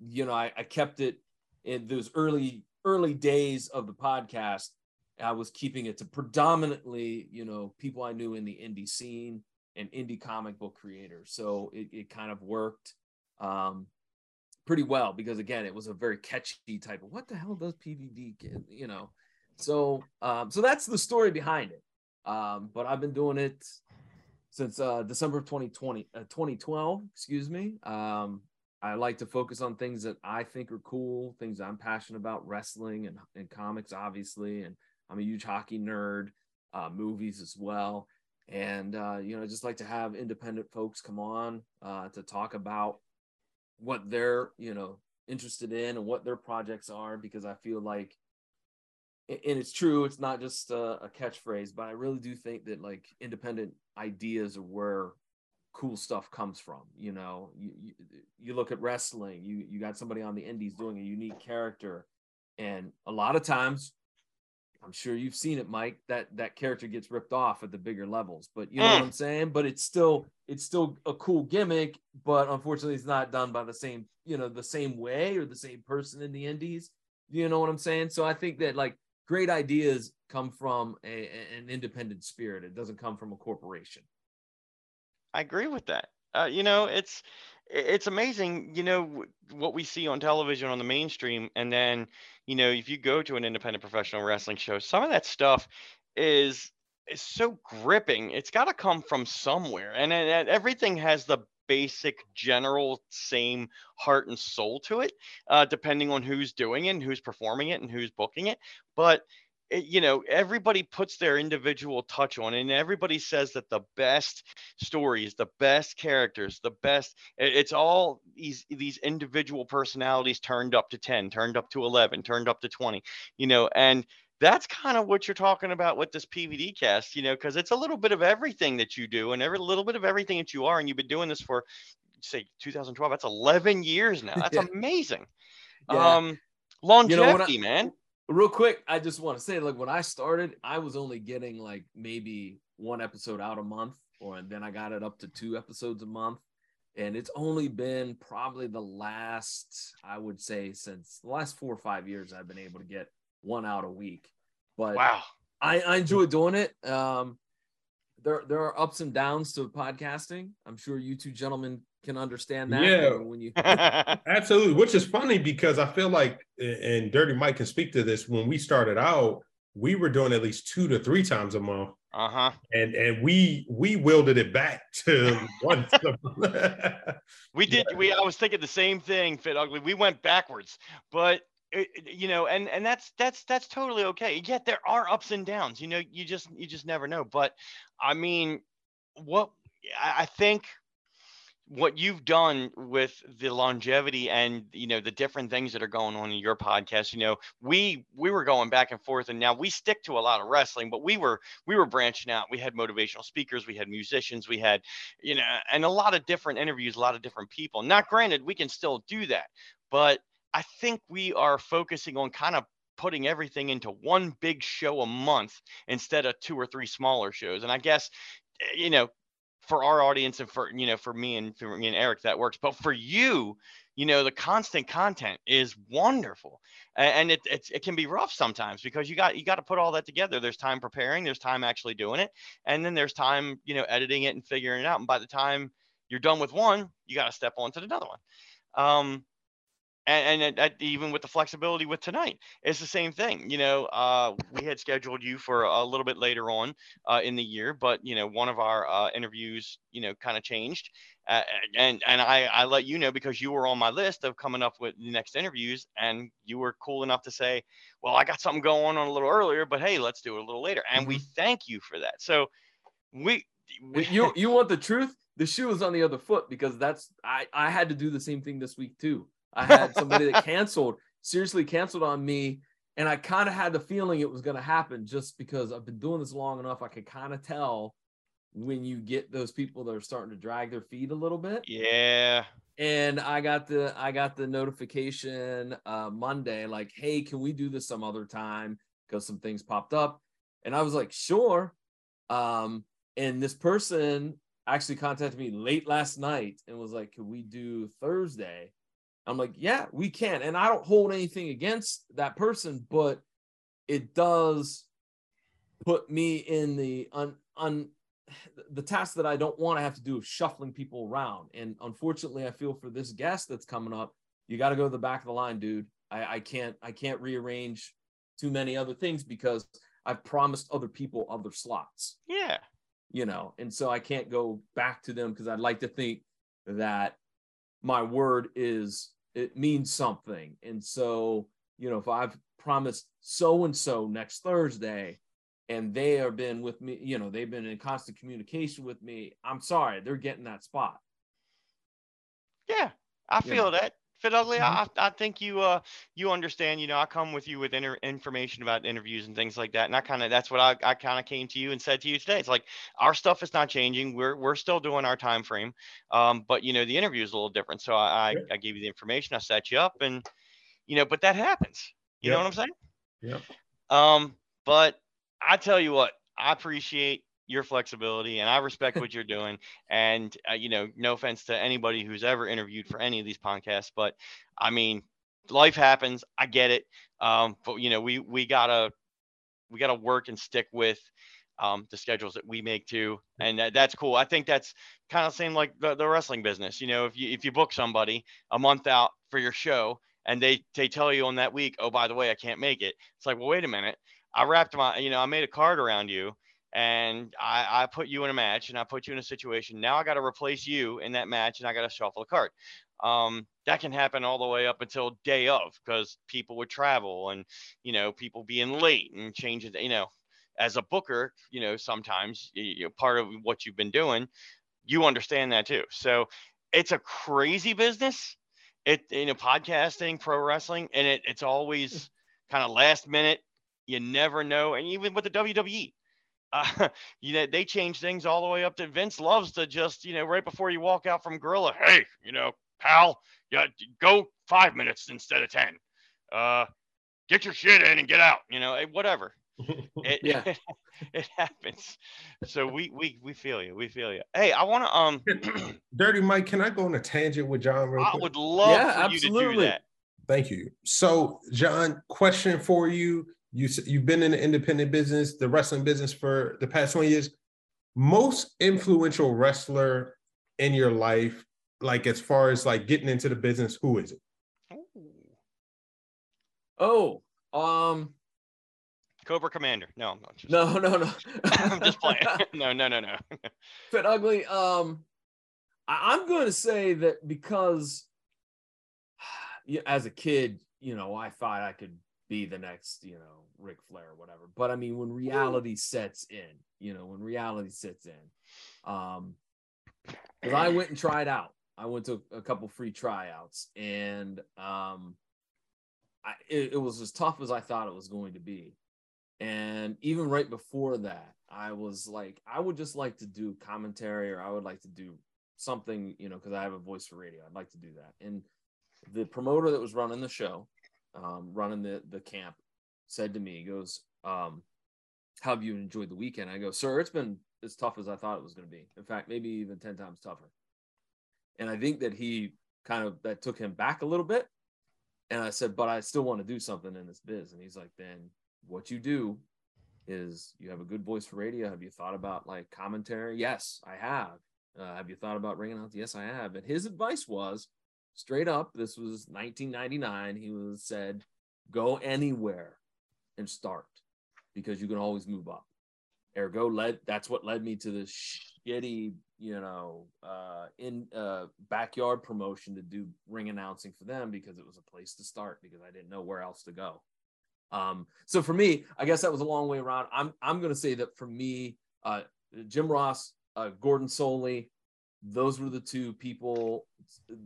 you know, I, I kept it in those early early days of the podcast. I was keeping it to predominantly, you know, people I knew in the indie scene and indie comic book creators. So it, it kind of worked um, pretty well because again, it was a very catchy type of what the hell does PVD, get?" you know? So um, so that's the story behind it. Um, but I've been doing it since uh, December of 2020, uh, 2012, excuse me. Um, I like to focus on things that I think are cool, things I'm passionate about, wrestling and, and comics, obviously. And I'm a huge hockey nerd, uh, movies as well. And, uh, you know, I just like to have independent folks come on uh, to talk about what they're you know interested in and what their projects are because I feel like and it's true it's not just a, a catchphrase but I really do think that like independent ideas are where cool stuff comes from you know you, you, you look at wrestling you you got somebody on the indies doing a unique character and a lot of times I'm sure you've seen it, Mike. That that character gets ripped off at the bigger levels, but you know mm. what I'm saying. But it's still it's still a cool gimmick, but unfortunately, it's not done by the same you know the same way or the same person in the indies. You know what I'm saying? So I think that like great ideas come from a, an independent spirit. It doesn't come from a corporation. I agree with that. Uh, you know, it's it's amazing, you know, what we see on television on the mainstream, and then you know, if you go to an independent professional wrestling show, some of that stuff is is so gripping. It's got to come from somewhere, and, and everything has the basic, general, same heart and soul to it, uh, depending on who's doing it, and who's performing it, and who's booking it. But it, you know everybody puts their individual touch on it and everybody says that the best stories the best characters the best it, it's all these these individual personalities turned up to 10 turned up to 11 turned up to 20 you know and that's kind of what you're talking about with this PVD cast, you know, because it's a little bit of everything that you do and every little bit of everything that you are. And you've been doing this for, say, 2012. That's 11 years now. That's [laughs] yeah. amazing. Yeah. Um, longevity, you know, I, man real quick, I just want to say, like when I started, I was only getting like maybe one episode out a month, or and then I got it up to two episodes a month. And it's only been probably the last, I would say, since the last four or five years, I've been able to get one out a week. But wow, I, I enjoy doing it. Um, there there are ups and downs to podcasting. I'm sure you two gentlemen can understand that. Yeah, when you [laughs] absolutely, which is funny because I feel like, and Dirty Mike can speak to this. When we started out, we were doing at least two to three times a month. Uh huh. And and we we wielded it back [laughs] to once. [laughs] we did. Yeah. We I was thinking the same thing, Fit Ugly. We went backwards, but you know and and that's that's that's totally okay yet there are ups and downs you know you just you just never know but i mean what i think what you've done with the longevity and you know the different things that are going on in your podcast you know we we were going back and forth and now we stick to a lot of wrestling but we were we were branching out. We had motivational speakers we had musicians we had you know and a lot of different interviews a lot of different people. Not granted we can still do that but i think we are focusing on kind of putting everything into one big show a month instead of two or three smaller shows and i guess eh, you know for our audience and for you know for me and for me and Eric that works. But for you, you know, the constant content is wonderful, and it it, it can be rough sometimes because you got you got to put all that together. There's time preparing, there's time actually doing it, and then there's time you know editing it and figuring it out. And by the time you're done with one, you got to step on to another one. Um, and, and, and, even with the flexibility with tonight it's the same thing you know uh, we had scheduled you for a little bit later on uh, in the year but you know one of our uh, interviews you know kind of changed uh, and and I, I let you know because you were on my list of coming up with the next interviews and you were cool enough to say well i got something going on a little earlier but hey let's do it a little later and mm-hmm. we thank you for that. So we, we you you want the truth? The shoe is on the other foot because that's i i had to do the same thing this week too I had somebody that canceled, seriously canceled on me. And I kind of had the feeling it was going to happen just because I've been doing this long enough. I could kind of tell when you get those people that are starting to drag their feet a little bit. Yeah. And I got the I got the notification uh, Monday like, hey, can we do this some other time? Because some things popped up, and I was like, sure. Um, and this person actually contacted me late last night and was like, could we do Thursday? I'm like, yeah, we can. And I don't hold anything against that person, but it does put me in the un, un the task that I don't want to have to do of shuffling people around. And unfortunately, I feel for this guest that's coming up, you got to go to the back of the line, dude. I, I can't I can't rearrange too many other things because I've promised other people other slots. Yeah. You know, and so I can't go back to them because I'd like to think that my word is it means something. And so, you know, if I've promised so and so next Thursday and they have been with me, you know, they've been in constant communication with me, I'm sorry, they're getting that spot. Yeah. I you feel know. that. Fit ugly. I. I think you uh you understand. You know, I come with you with inter- information about interviews and things like that, and I kind of that's what I, I kind of came to you and said to you today. It's like our stuff is not changing. We're we're still doing our time frame, um, but you know the interview is a little different. So I I. I gave you the information. I set you up, and you know, but that happens. You know what I'm saying? Yeah. Um, but I tell you what, I appreciate your flexibility and I respect what you're doing. And uh, you know, no offense to anybody who's ever interviewed for any of these podcasts, but I mean, life happens. I get it. Um, but you know, we we gotta we gotta work and stick with um, the schedules that we make too, and that, that's cool. I think that's kind of same like the, the wrestling business. You know, if you if you book somebody a month out for your show and they they tell you on that week, oh by the way, I can't make it. It's like, well, wait a minute. I wrapped my, you know, I made a card around you and I, I put you in a match and I put you in a situation. Now I got to replace you in that match and I got to shuffle a card. Um, that can happen all the way up until day of because people would travel and, you know, people being late and changing, you know, as a booker, you know, sometimes you, you part of what you've been doing, you understand that too. So it's a crazy business. It, you know, podcasting, pro wrestling, and it, it's always kind of last minute. You never know. And even with the WWE, uh, [laughs] you know, they change things all the way up to Vince loves to just, you know, right before you walk out from Gorilla, hey, you know, pal, yeah, go five minutes instead of 10. Uh, get your shit in and get out, you know, eh, whatever. [laughs] It, Yeah. [laughs] it, happens. So we, we, we feel you. We feel you. Hey, I want to, um, [clears throat] Dirty Mike, can I go on a tangent with John real I quick? would love Yeah, for you to do absolutely. that. Thank you. So, John, question for you. You s- you've been in the independent business, the wrestling business for the past 20 years. Most influential wrestler in your life, like as far as like getting into the business, who is it? Oh, um, Cobra Commander. No, I'm not just, no, no, no. [laughs] I'm just playing. [laughs] [laughs] no, no, no, no. Fit ugly. Um, I, I'm going to say that because [sighs] as a kid, you know, I thought I could be the next, you know, Ric Flair or whatever. But I mean, when reality sets in, you know, when reality sets in, um, because I went and tried out. I went to a couple free tryouts, and um, I, it, it was as tough as I thought it was going to be. And even right before that, I was like, I would just like to do commentary, or I would like to do something, you know, because I have a voice for radio. I'd like to do that. And the promoter that was running the show, um, running the the camp, said to me, he goes, um, "How have you enjoyed the weekend?" I go, "Sir, it's been as tough as I thought it was going to be. In fact, maybe even ten times tougher." And I think that he kind of that took him back a little bit. And I said, "But I still want to do something in this biz." And he's like, "Then what you do is you have a good voice for radio. Have you thought about like commentary? Yes, I have. Uh, have you thought about ringing out? Yes, I have. And his advice was straight up. This was 1999. He was said, go anywhere and start because you can always move up. Ergo led. That's what led me to this shitty, you know, uh, in uh, backyard promotion to do ring announcing for them because it was a place to start because I didn't know where else to go. Um, so for me, I guess that was a long way around. I'm I'm to say that for me, uh, Jim Ross, uh, Gordon Solie, those were the two people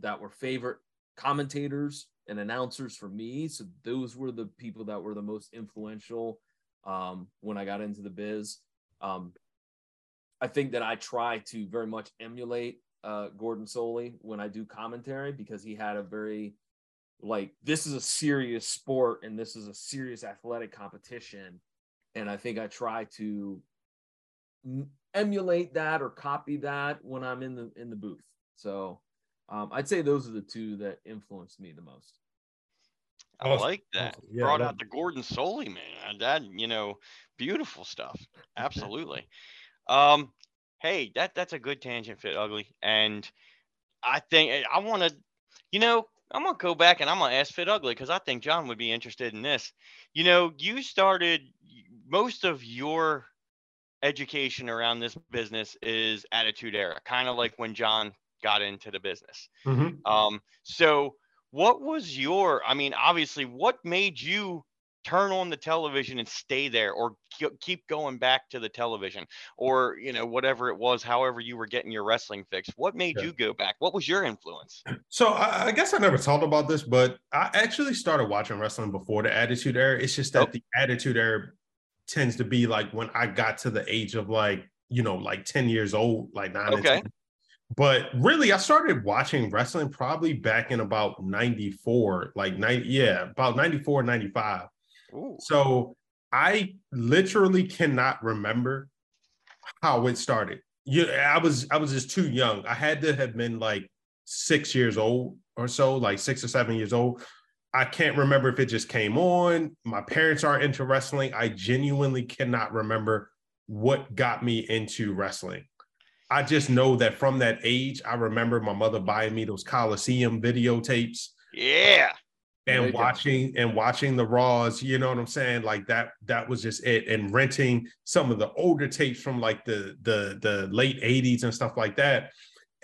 that were favorite commentators and announcers for me. So those were the people that were the most influential um, when I got into the biz. Um, I think that I try to very much emulate uh, Gordon Solie when I do commentary because he had a very like this is a serious sport and this is a serious athletic competition and i think i try to emulate that or copy that when i'm in the in the booth so um, i'd say those are the two that influenced me the most I Awesome. like that. Awesome. Yeah, Brought that- out the Gordon Solie man. That you know, beautiful stuff. [laughs] Absolutely. um, hey, that that's a good tangent, fit ugly, and I think I want to, you know, I'm gonna go back and I'm gonna ask Fit Ugly because I think John would be interested in this. You know, you started most of your education around this business is Attitude Era, kind of like when John got into the business. Mhm. Um, so what was your, I mean, obviously, what made you turn on the television and stay there or keep going back to the television or you know whatever it was however you were getting your wrestling fix what made yeah. you go back what was your influence so I, I, guess i never talked about this but i actually started watching wrestling before the attitude era it's just that oh. the attitude era tends to be like when i got to the age of like you know like 10 years old like 9 okay. but really i started watching wrestling probably back in about 94 like 90 yeah about 94 95 Ooh. So I literally cannot remember how it started. You, I was I was just too young. I had to have been like six years old or so, like six or seven years old. I can't remember if it just came on. My parents aren't into wrestling. I genuinely cannot remember what got me into wrestling. I just know that from that age, I remember my mother buying me those Coliseum videotapes. Yeah and watching and watching the raws you know what i'm saying like that that was just it and renting some of the older tapes from like the the the late 80s and stuff like that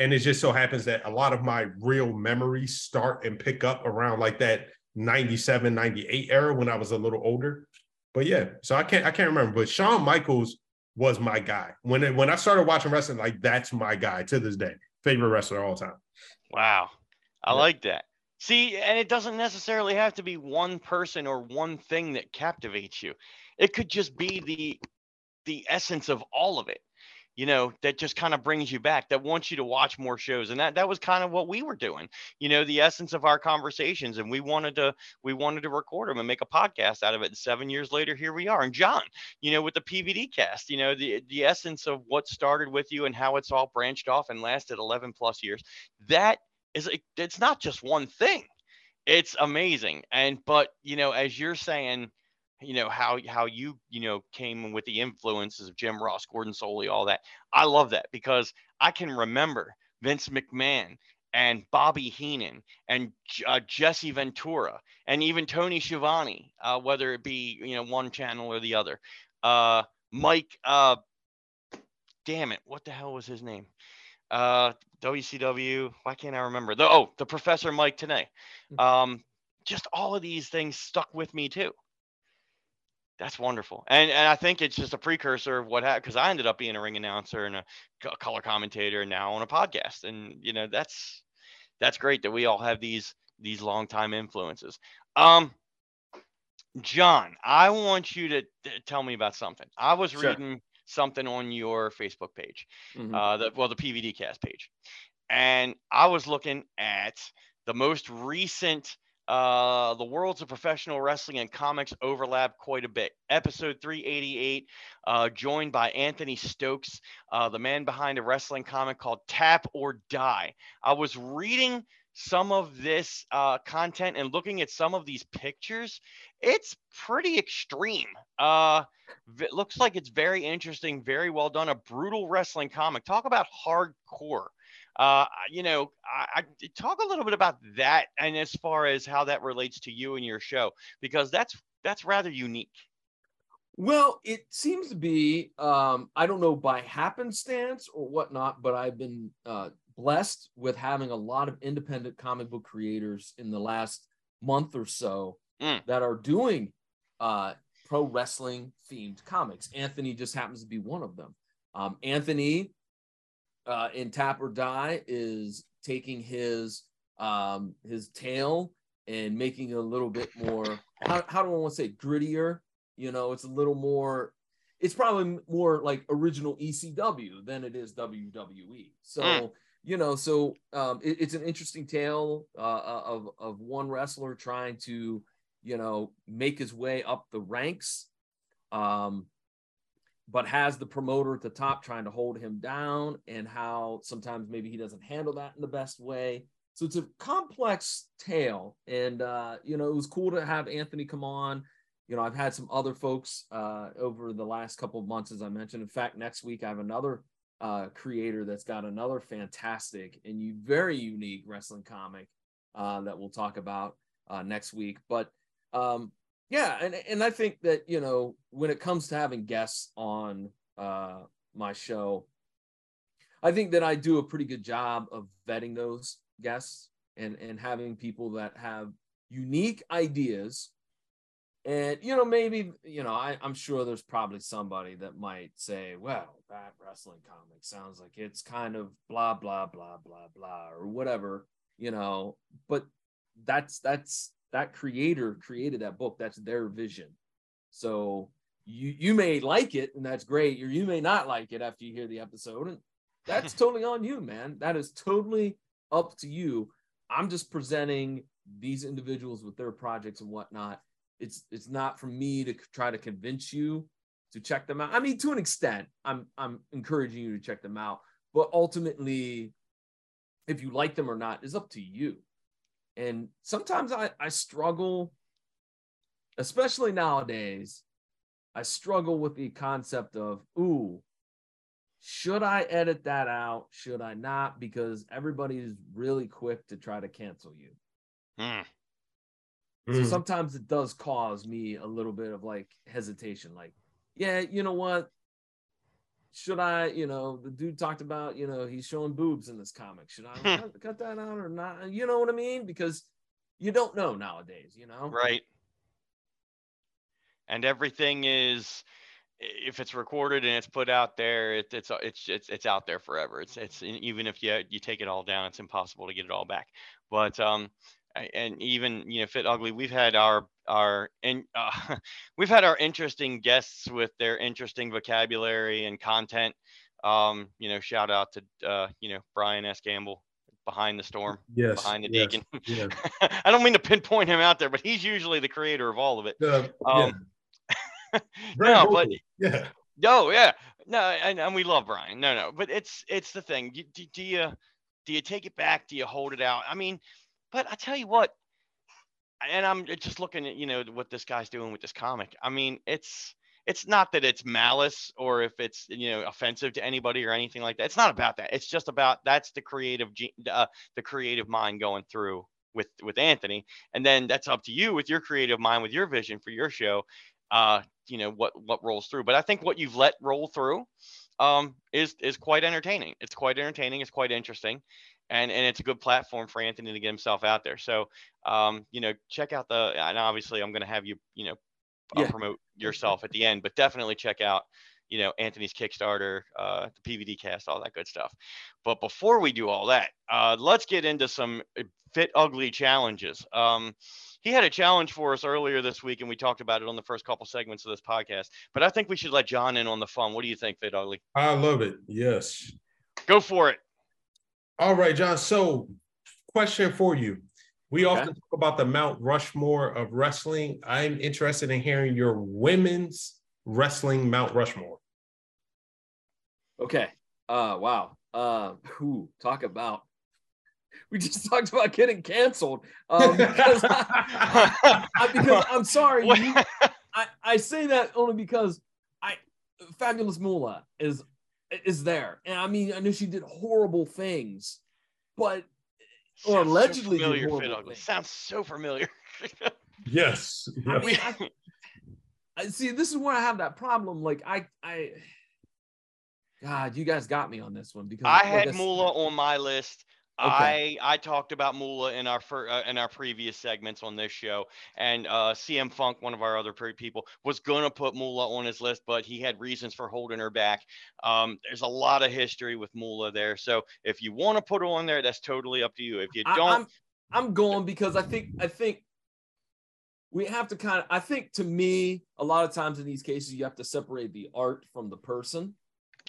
and it just so happens that a lot of my real memories start and pick up around like that 97 98 era when i was a little older. But yeah so i can't i can't remember. But Shawn Michaels was my guy. When it, when i started watching wrestling like that's my guy to this day. Favorite wrestler all time. Wow. I yeah. like that. See, and it doesn't necessarily have to be one person or one thing that captivates you. It could just be the the essence of all of it. You know, that just kind of brings you back, that wants you to watch more shows. And that that was kind of what we were doing. You know, the essence of our conversations and we wanted to we wanted to record them and make a podcast out of it. And 7 years later here we are. And John, you know, with the PVD cast, you know, the the essence of what started with you and how it's all branched off and lasted 11 plus years. That is it's not just one thing. It's amazing. And but you know, as you're saying, you know how how you you know came with the influences of Jim Ross, Gordon Solie, all that. I love that because I can remember Vince McMahon and Bobby Heenan and uh, Jesse Ventura and even Tony Schiavone, uh, whether it be you know one channel or the other. Uh, Mike, uh, damn it, what the hell was his name? uh, WCW. Why can't I remember? The oh, the Professor Mike Tenay. Mm. Um, just all of these things stuck with me too. That's wonderful, and and I think it's just a precursor of what happened because I ended up being a ring announcer and a color commentator, and now on a podcast, and you know that's that's great that we all have these these long time influences. Um, John, I want you to, tell me about something. I was sure. reading something on your Facebook page, mm-hmm. uh, the, well, the PVD cast page. And I was looking at the most recent, uh, the worlds of professional wrestling and comics overlap quite a bit. Episode 388, uh, joined by Anthony Stokes, uh, the man behind a wrestling comic called Tap or Die. I was reading some of this uh, content and looking at some of these pictures, it's pretty extreme. Uh, it looks like it's very interesting, very well done. A brutal wrestling comic. Talk about hardcore. Uh, you know, I, I, talk a little bit about that, and as far as how that relates to you and your show, because that's that's rather unique. Well, it seems to be, um, I don't know by happenstance or whatnot, but I've been uh, blessed with having a lot of independent comic book creators in the last month or so mm. that are doing uh, pro wrestling themed comics. Anthony just happens to be one of them. Um, Anthony uh, in Tap or Die is taking his um, his tale and making it a little bit more. How, how do I want to say grittier? You know, it's a little more. It's probably more like original ECW than it is WWE. So. Mm you know, so um, it, it's an interesting tale uh, uh, of of one wrestler trying to, you know, make his way up the ranks, um, but has the promoter at the top trying to hold him down, and how sometimes maybe he doesn't handle that in the best way. So it's a complex tale, and uh, you know, it was cool to have Anthony come on. You know, I've had some other folks uh, over the last couple of months, as I mentioned. In fact, next week I have another uh, creator that's got another fantastic and you very unique wrestling comic uh, that we'll talk about uh, next week. But um, yeah, and and I think that you know when it comes to having guests on uh, my show, I think that I do a pretty good job of vetting those guests and and having people that have unique ideas And you know, maybe you know, I, I'm sure there's probably somebody that might say, "Well, that wrestling comic sounds like it's kind of blah blah blah blah blah or whatever," you know. But that's that's that creator created that book. That's their vision. So you you may like it, and that's great, or you may not like it after you hear the episode, and that's [laughs] totally on you, man. That is totally up to you. I'm just presenting these individuals with their projects and whatnot it's it's not for me to try to convince you to check them out. I mean, to an extent, I'm I'm encouraging you to check them out, but ultimately, if you like them or not is up to you. And sometimes I I struggle, especially nowadays. I struggle with the concept of ooh, should I edit that out? Should I not? Because everybody is really quick to try to cancel you. Hmm. So mm. sometimes it does cause me a little bit of like hesitation, like, yeah, you know what? Should I, you know, the dude talked about, you know, he's showing boobs in this comic. Should I hmm. cut, cut that out or not? You know what I mean? Because you don't know nowadays, you know? Right. And everything is if it's recorded and it's put out there, it, it's it's it's it's out there forever. It's it's even if you you take it all down, it's impossible to get it all back. But um, and even you know fit ugly we've had our our and [laughs] uh, we've had our interesting guests with their interesting vocabulary and content. Um you know shout out to uh you know brian s. Campbell behind the storm yes behind the yes, deacon. [laughs] yes. i don't mean to pinpoint him out there but he's usually the creator of all of it. Uh, um [laughs] yeah. no but yeah. No yeah. No and, and we love brian. No no but it's it's the thing. Do, do, do you do you take it back? Do you hold it out? I mean but I tell you what, and I'm just looking at you know what this guy's doing with this comic. I mean, it's it's not that it's malice or if it's you know offensive to anybody or anything like that. It's not about that. It's just about that's the creative uh, the creative mind going through with with Anthony, and then that's up to you with your creative mind with your vision for your show. Uh, you know what what rolls through. But I think what you've let roll through um, is is quite entertaining. It's quite entertaining. It's quite interesting, and and it's a good platform for Anthony to get himself out there. So, um, you know, check out the and obviously I'm going to have you, you know, uh, yeah. promote yourself at the end, but definitely check out, you know, Anthony's Kickstarter, uh, the PVD cast, all that good stuff. But before we do all that, uh, let's get into some uh, fit ugly challenges. Um, he had a challenge for us earlier this week, and we talked about it on the first couple segments of this podcast. But I think we should let John in on the fun. What do you think, Fit Ugly? I love it. Yes. Go for it. All right, John. So, question for you. We okay. often talk about the Mount Rushmore of wrestling. I'm interested in hearing your women's wrestling Mount Rushmore. Okay. Uh wow. Uh who talk about [laughs] we just talked about getting canceled. Um, [laughs] because, I, I, because I'm sorry. You, I, I say that only because I Fabulous Moolah is is there. And I mean, I know she did horrible things, but or allegedly so familiar, Sounds so familiar. [laughs] yes. I mean, I, I, see. This is where I have that problem. Like, I, I, God, you guys got me on this one because I had Moolah on my list. Okay. I I talked about Moolah in our fir- uh, in our previous segments on this show, and uh, CM Funk, one of our other people, was gonna put Moolah on his list, but he had reasons for holding her back. Um, there's a lot of history with Moolah there, so if you want to put her on there, that's totally up to you. If you don't, I, I'm, I'm going because I think I think we have to kind of. I think to me, a lot of times in these cases, you have to separate the art from the person.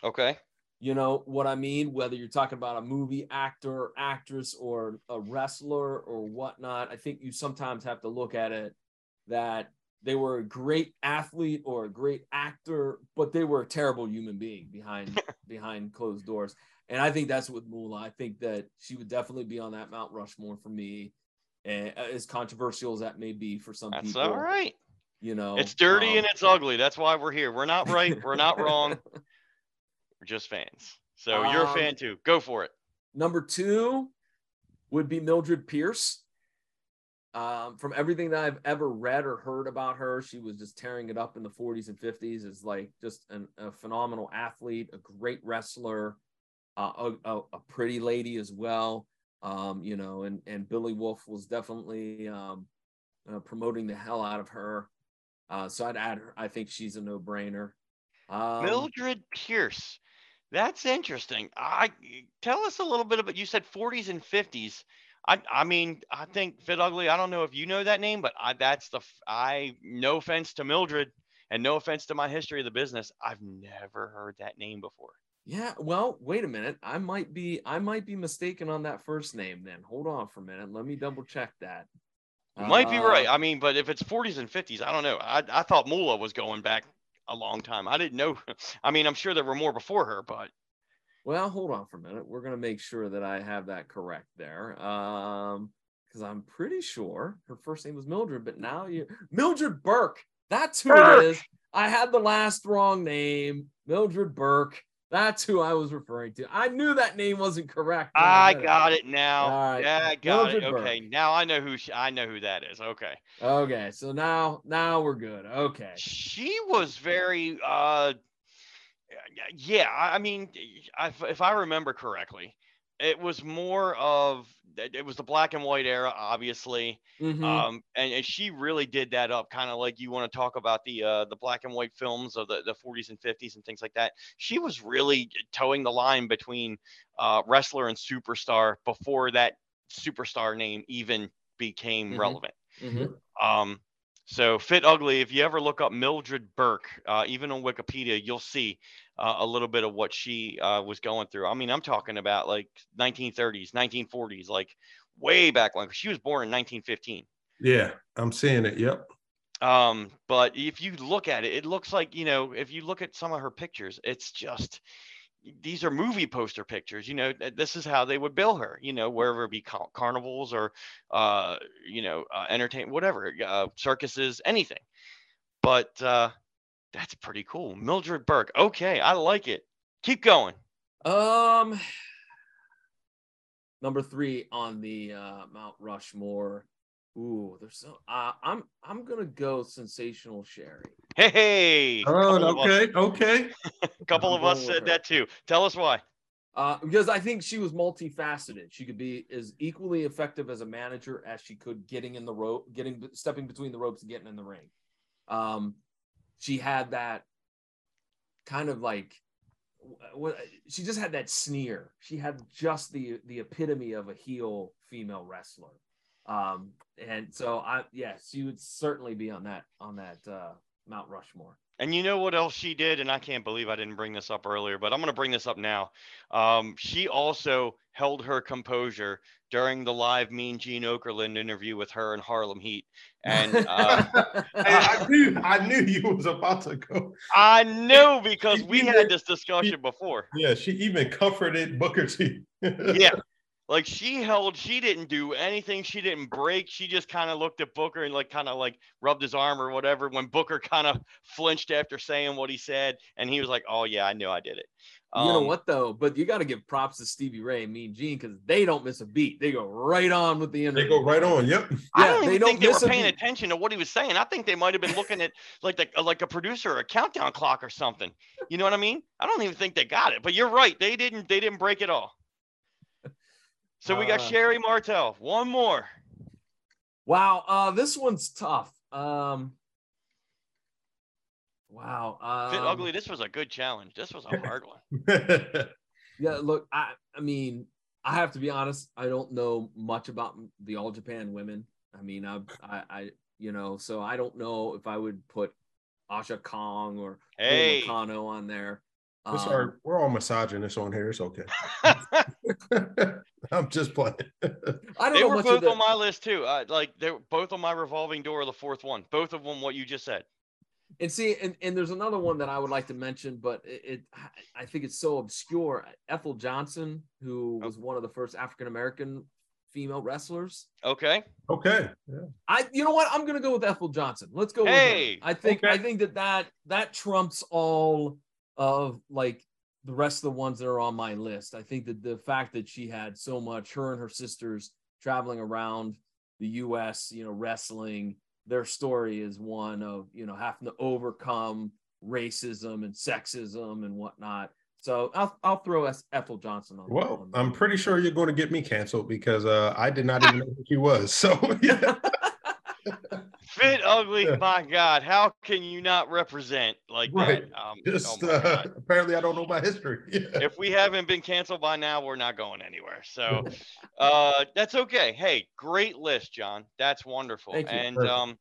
Okay. You know what I mean? Whether you're talking about a movie actor, or actress, or a wrestler or whatnot, I think you sometimes have to look at it that they were a great athlete or a great actor, but they were a terrible human being behind [laughs] behind closed doors. And I think that's with Moolah. I think that she would definitely be on that Mount Rushmore for me. And uh, as controversial as that may be for some that's people. all right. You know, it's dirty um, and it's ugly. That's why we're here. We're not right. We're not wrong. [laughs] We're just fans. So you're a fan um, too. Go for it. Number two would be Mildred Pierce. Um, from everything that I've ever read or heard about her, she was just tearing it up in the 40s and 50s. Is like just an, a phenomenal athlete, a great wrestler, uh, a, a, pretty lady as well. Um, you know, and and Billy Wolfe was definitely um, uh, promoting the hell out of her. Uh, so I'd add her. I think she's a no brainer. Um, Mildred Pierce. That's interesting. I tell us a little bit about. You said 40s and 50s. I I mean I think Fit Ugly. I don't know if you know that name, but I that's the I. No offense to Mildred, and no offense to my history of the business. I've never heard that name before. Yeah, well, wait a minute. I might be I might be mistaken on that first name then. Hold on for a minute. Let me double check that. You might be Uh, right. I mean, but if it's 40s and 50s, I don't know. I I thought Moolah was going back a long time. I didn't know. [laughs] I mean, I'm sure there were more before her, but Well, hold on for a minute. We're gonna make sure that I have that correct there. Um, because I'm pretty sure her first name was Mildred, but now you Mildred Burke. That's who Burke. it is. I had the last wrong name, Mildred Burke. That's who I was referring to. I knew that name wasn't correct. I read it. got it now. Right. Yeah, I got it. Burke. Okay, now I know who she, I know who that is. Okay. Okay, so now now we're good. Okay. She was very uh yeah, I mean I- if I remember correctly, it was more of it was the black and white era obviously. Mhm. Um and, and she really did that up kind of like you want to talk about the uh the black and white films of the, the 40s and 50s and things like that. She was really toeing the line between uh wrestler and superstar before that superstar name even became Mhm. relevant. Mhm. Um, so Fit Ugly, if you ever look up Mildred Burke, uh, even on Wikipedia, you'll see uh, a little bit of what she uh, was going through. I mean, I'm talking about like 1930s, 1940s, like way back when She was born in 1915. Yeah, I'm seeing it. Yep. Um, but if you look at it, it looks like, you know, if you look at some of her pictures, it's just these are movie poster pictures. You know, this is how they would bill her, you know, wherever it be car- carnivals or, uh, you know, uh, entertain, whatever, uh, circuses, anything. But uh, that's pretty cool. Mildred Burke. Okay, I like it. Keep going. Um, [sighs] number three on the uh, Mount Rushmore. Ooh, there's so uh, I'm I'm gonna go sensational Sherri. Hey, hey. Oh, couple of us- okay, a [laughs] couple I'm of us said that too. Tell us why. Uh, because I think she was multifaceted. She could be as equally effective as a manager as she could getting in the rope, getting stepping between the ropes and getting in the ring. Um, she had that kind of like she just had that sneer. She had just the the epitome of a heel female wrestler. Um, and so I yes, she would certainly be on that on that uh, Mount Rushmore. And you know what else she did? And I can't believe I didn't bring this up earlier, but I'm going to bring this up now. Um, she also held her composure during the live Mean Gene Okerlund interview with her and Harlem Heat. And uh, [laughs] Hey, I knew I knew you was about to go. I knew because we She had this discussion before. Yeah, she even comforted Booker T. Yeah. Like she held, she didn't do anything. She didn't break. She just kind of looked at Booker and like kind of like rubbed his arm or whatever. When Booker kind of flinched after saying what he said, and he was like, "Oh yeah, I knew I did it." you know Um, what though? But you got to give props to Stevie Ray and Mean Gene because they don't miss a beat. They go right on with the interview. They go right on. Yep. I don't they even don't think they were paying beat. attention to what he was saying. I think they might have been looking at like the, like a producer or a countdown clock or something. You know what I mean? I don't even think they got it. But you're right. They didn't. They didn't break it all. So we got Uh, Sherri Martel. One more. Wow, uh, this one's tough. Um, wow, Fit um, ugly. This was a good challenge. This was a [laughs] hard one. [laughs] Yeah, look, I, I mean, I have to be honest. I don't know much about the All Japan women. I mean, I, I, I you know, so I don't know if I would put Aja Kong or Hey. Kano on there. It's Um, our, we're all misogynists on here. It's okay. [laughs] [laughs] I'm just playing. I don't they know were much both the, on my list too. Uh, like they were both on my revolving door. The fourth one. Both of them. What you just said. And see, and, and there's another one that I would like to mention, but it, it I think it's so obscure. Ethel Johnson, who was one of the first African American female wrestlers. Okay. Okay. Yeah. I, you know what? I'm gonna go with Ethel Johnson. Let's go. Hey, with her. I think okay. I think that that that trumps all of like the rest of the ones that are on my list. I think that the fact that she had so much, her and her sisters traveling around the U.S., you know, wrestling. Their story is one of you know having to overcome racism and sexism and whatnot. So I'll I'll throw Ethel Johnson on. Well, on I'm pretty sure you're going to get me canceled because uh, I did not even know who she was. So [laughs] yeah. [laughs] Fit ugly, my God! How can you not represent like Right. that? Um, Just oh uh, apparently, I don't know my history. [laughs] if we haven't been canceled by now, we're not going anywhere. So [laughs] uh, that's okay. Hey, great list, John. That's wonderful. Thank you. And Perfect. um,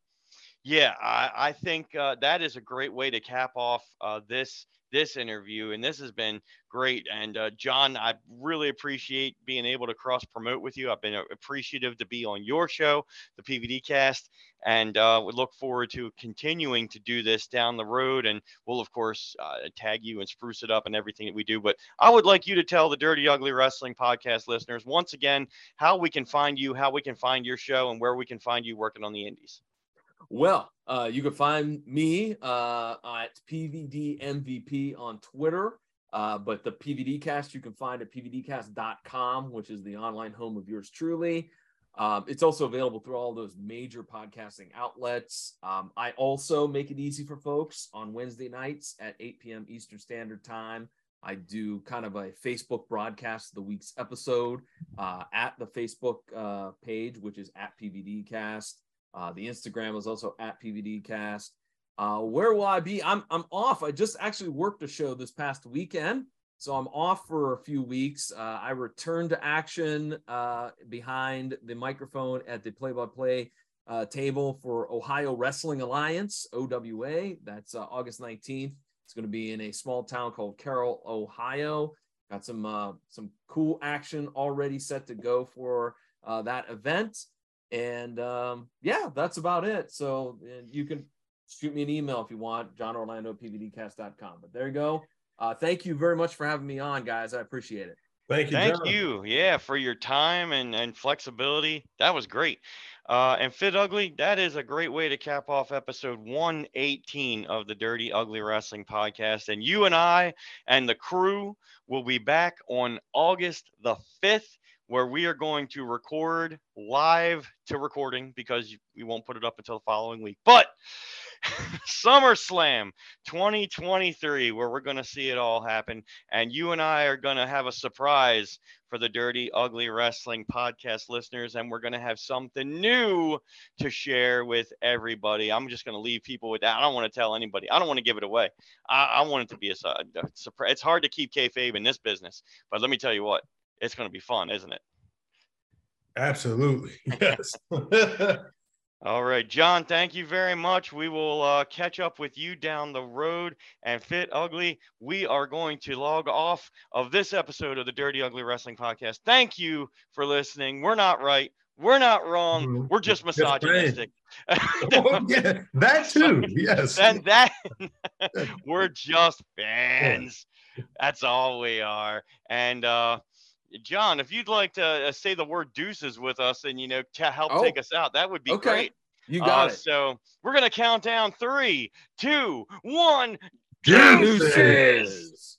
yeah, I, I think uh, that is a great way to cap off uh, this this interview. And this has been great. And uh, John, I really appreciate being able to cross promote with you. I've been uh, appreciative to be on your show, the PVD Cast, and uh, we look forward to continuing to do this down the road. And we'll of course uh, tag you and spruce it up and everything that we do. But I would like you to tell the Dirty Ugly Wrestling podcast listeners once again how we can find you, how we can find your show, and where we can find you working on the indies. Well, uh, you can find me uh, at PVD MVP on Twitter. Uh, but the PVD cast you can find at pvdcast.com, which is the online home of yours truly. Um, it's also available through all those major podcasting outlets. Um, I also make it easy for folks on Wednesday nights at 8 p.m. Eastern Standard Time. I do kind of a Facebook broadcast of the week's episode uh, at the Facebook uh, page, which is at PVDcast. Uh, the Instagram is also at PVDcast. Uh, where will I be? I'm I'm off. I just actually worked a show this past weekend, so I'm off for a few weeks. Uh, I return to action uh, behind the microphone at the play-by-play uh, table for Ohio Wrestling Alliance (OWA). That's uh, August 19th. It's going to be in a small town called Carroll, Ohio. Got some uh, some cool action already set to go for that event. And um, yeah, that's about it. So you can shoot me an email if you want, John Orlando, PVDcast.com. But there you go. Uh, thank you very much for having me on, guys. I appreciate it. Thank you. Thank John. you. Yeah, for your time and, and flexibility. That was great. Uh, and Fit Ugly, that is a great way to cap off episode 118 of the Dirty Ugly Wrestling Podcast. And you and I and the crew will be back on August the 5th, where we are going to record live to recording because we won't put it up until the following week. But [laughs] SummerSlam 2023, where we're going to see it all happen. And you and I are going to have a surprise for the Dirty Ugly Wrestling podcast listeners. And we're going to have something new to share with everybody. I'm just going to leave people with that. I don't want to tell anybody, I don't want to give it away. I, I want it to be a, a surprise. It's hard to keep kayfabe in this business, but let me tell you what, it's going to be fun, isn't it? Absolutely. [laughs] Yes. [laughs] All right, John, thank you very much. We will uh, catch up with you down the road. And Fit Ugly, we are going to log off of this episode of the Dirty Ugly Wrestling Podcast. Thank you for listening. We're not right. We're not wrong. Mhm. We're just Just misogynistic. [laughs] Oh, yeah, that too. Yes. and that we're just fans. That's all we are. And uh, John, if you'd like to uh, say the word deuces with us and you know to help Oh, take us out, that would be okay. great. You got Uh, it. So we're gonna count down three, two, one. Deuces. Deuces.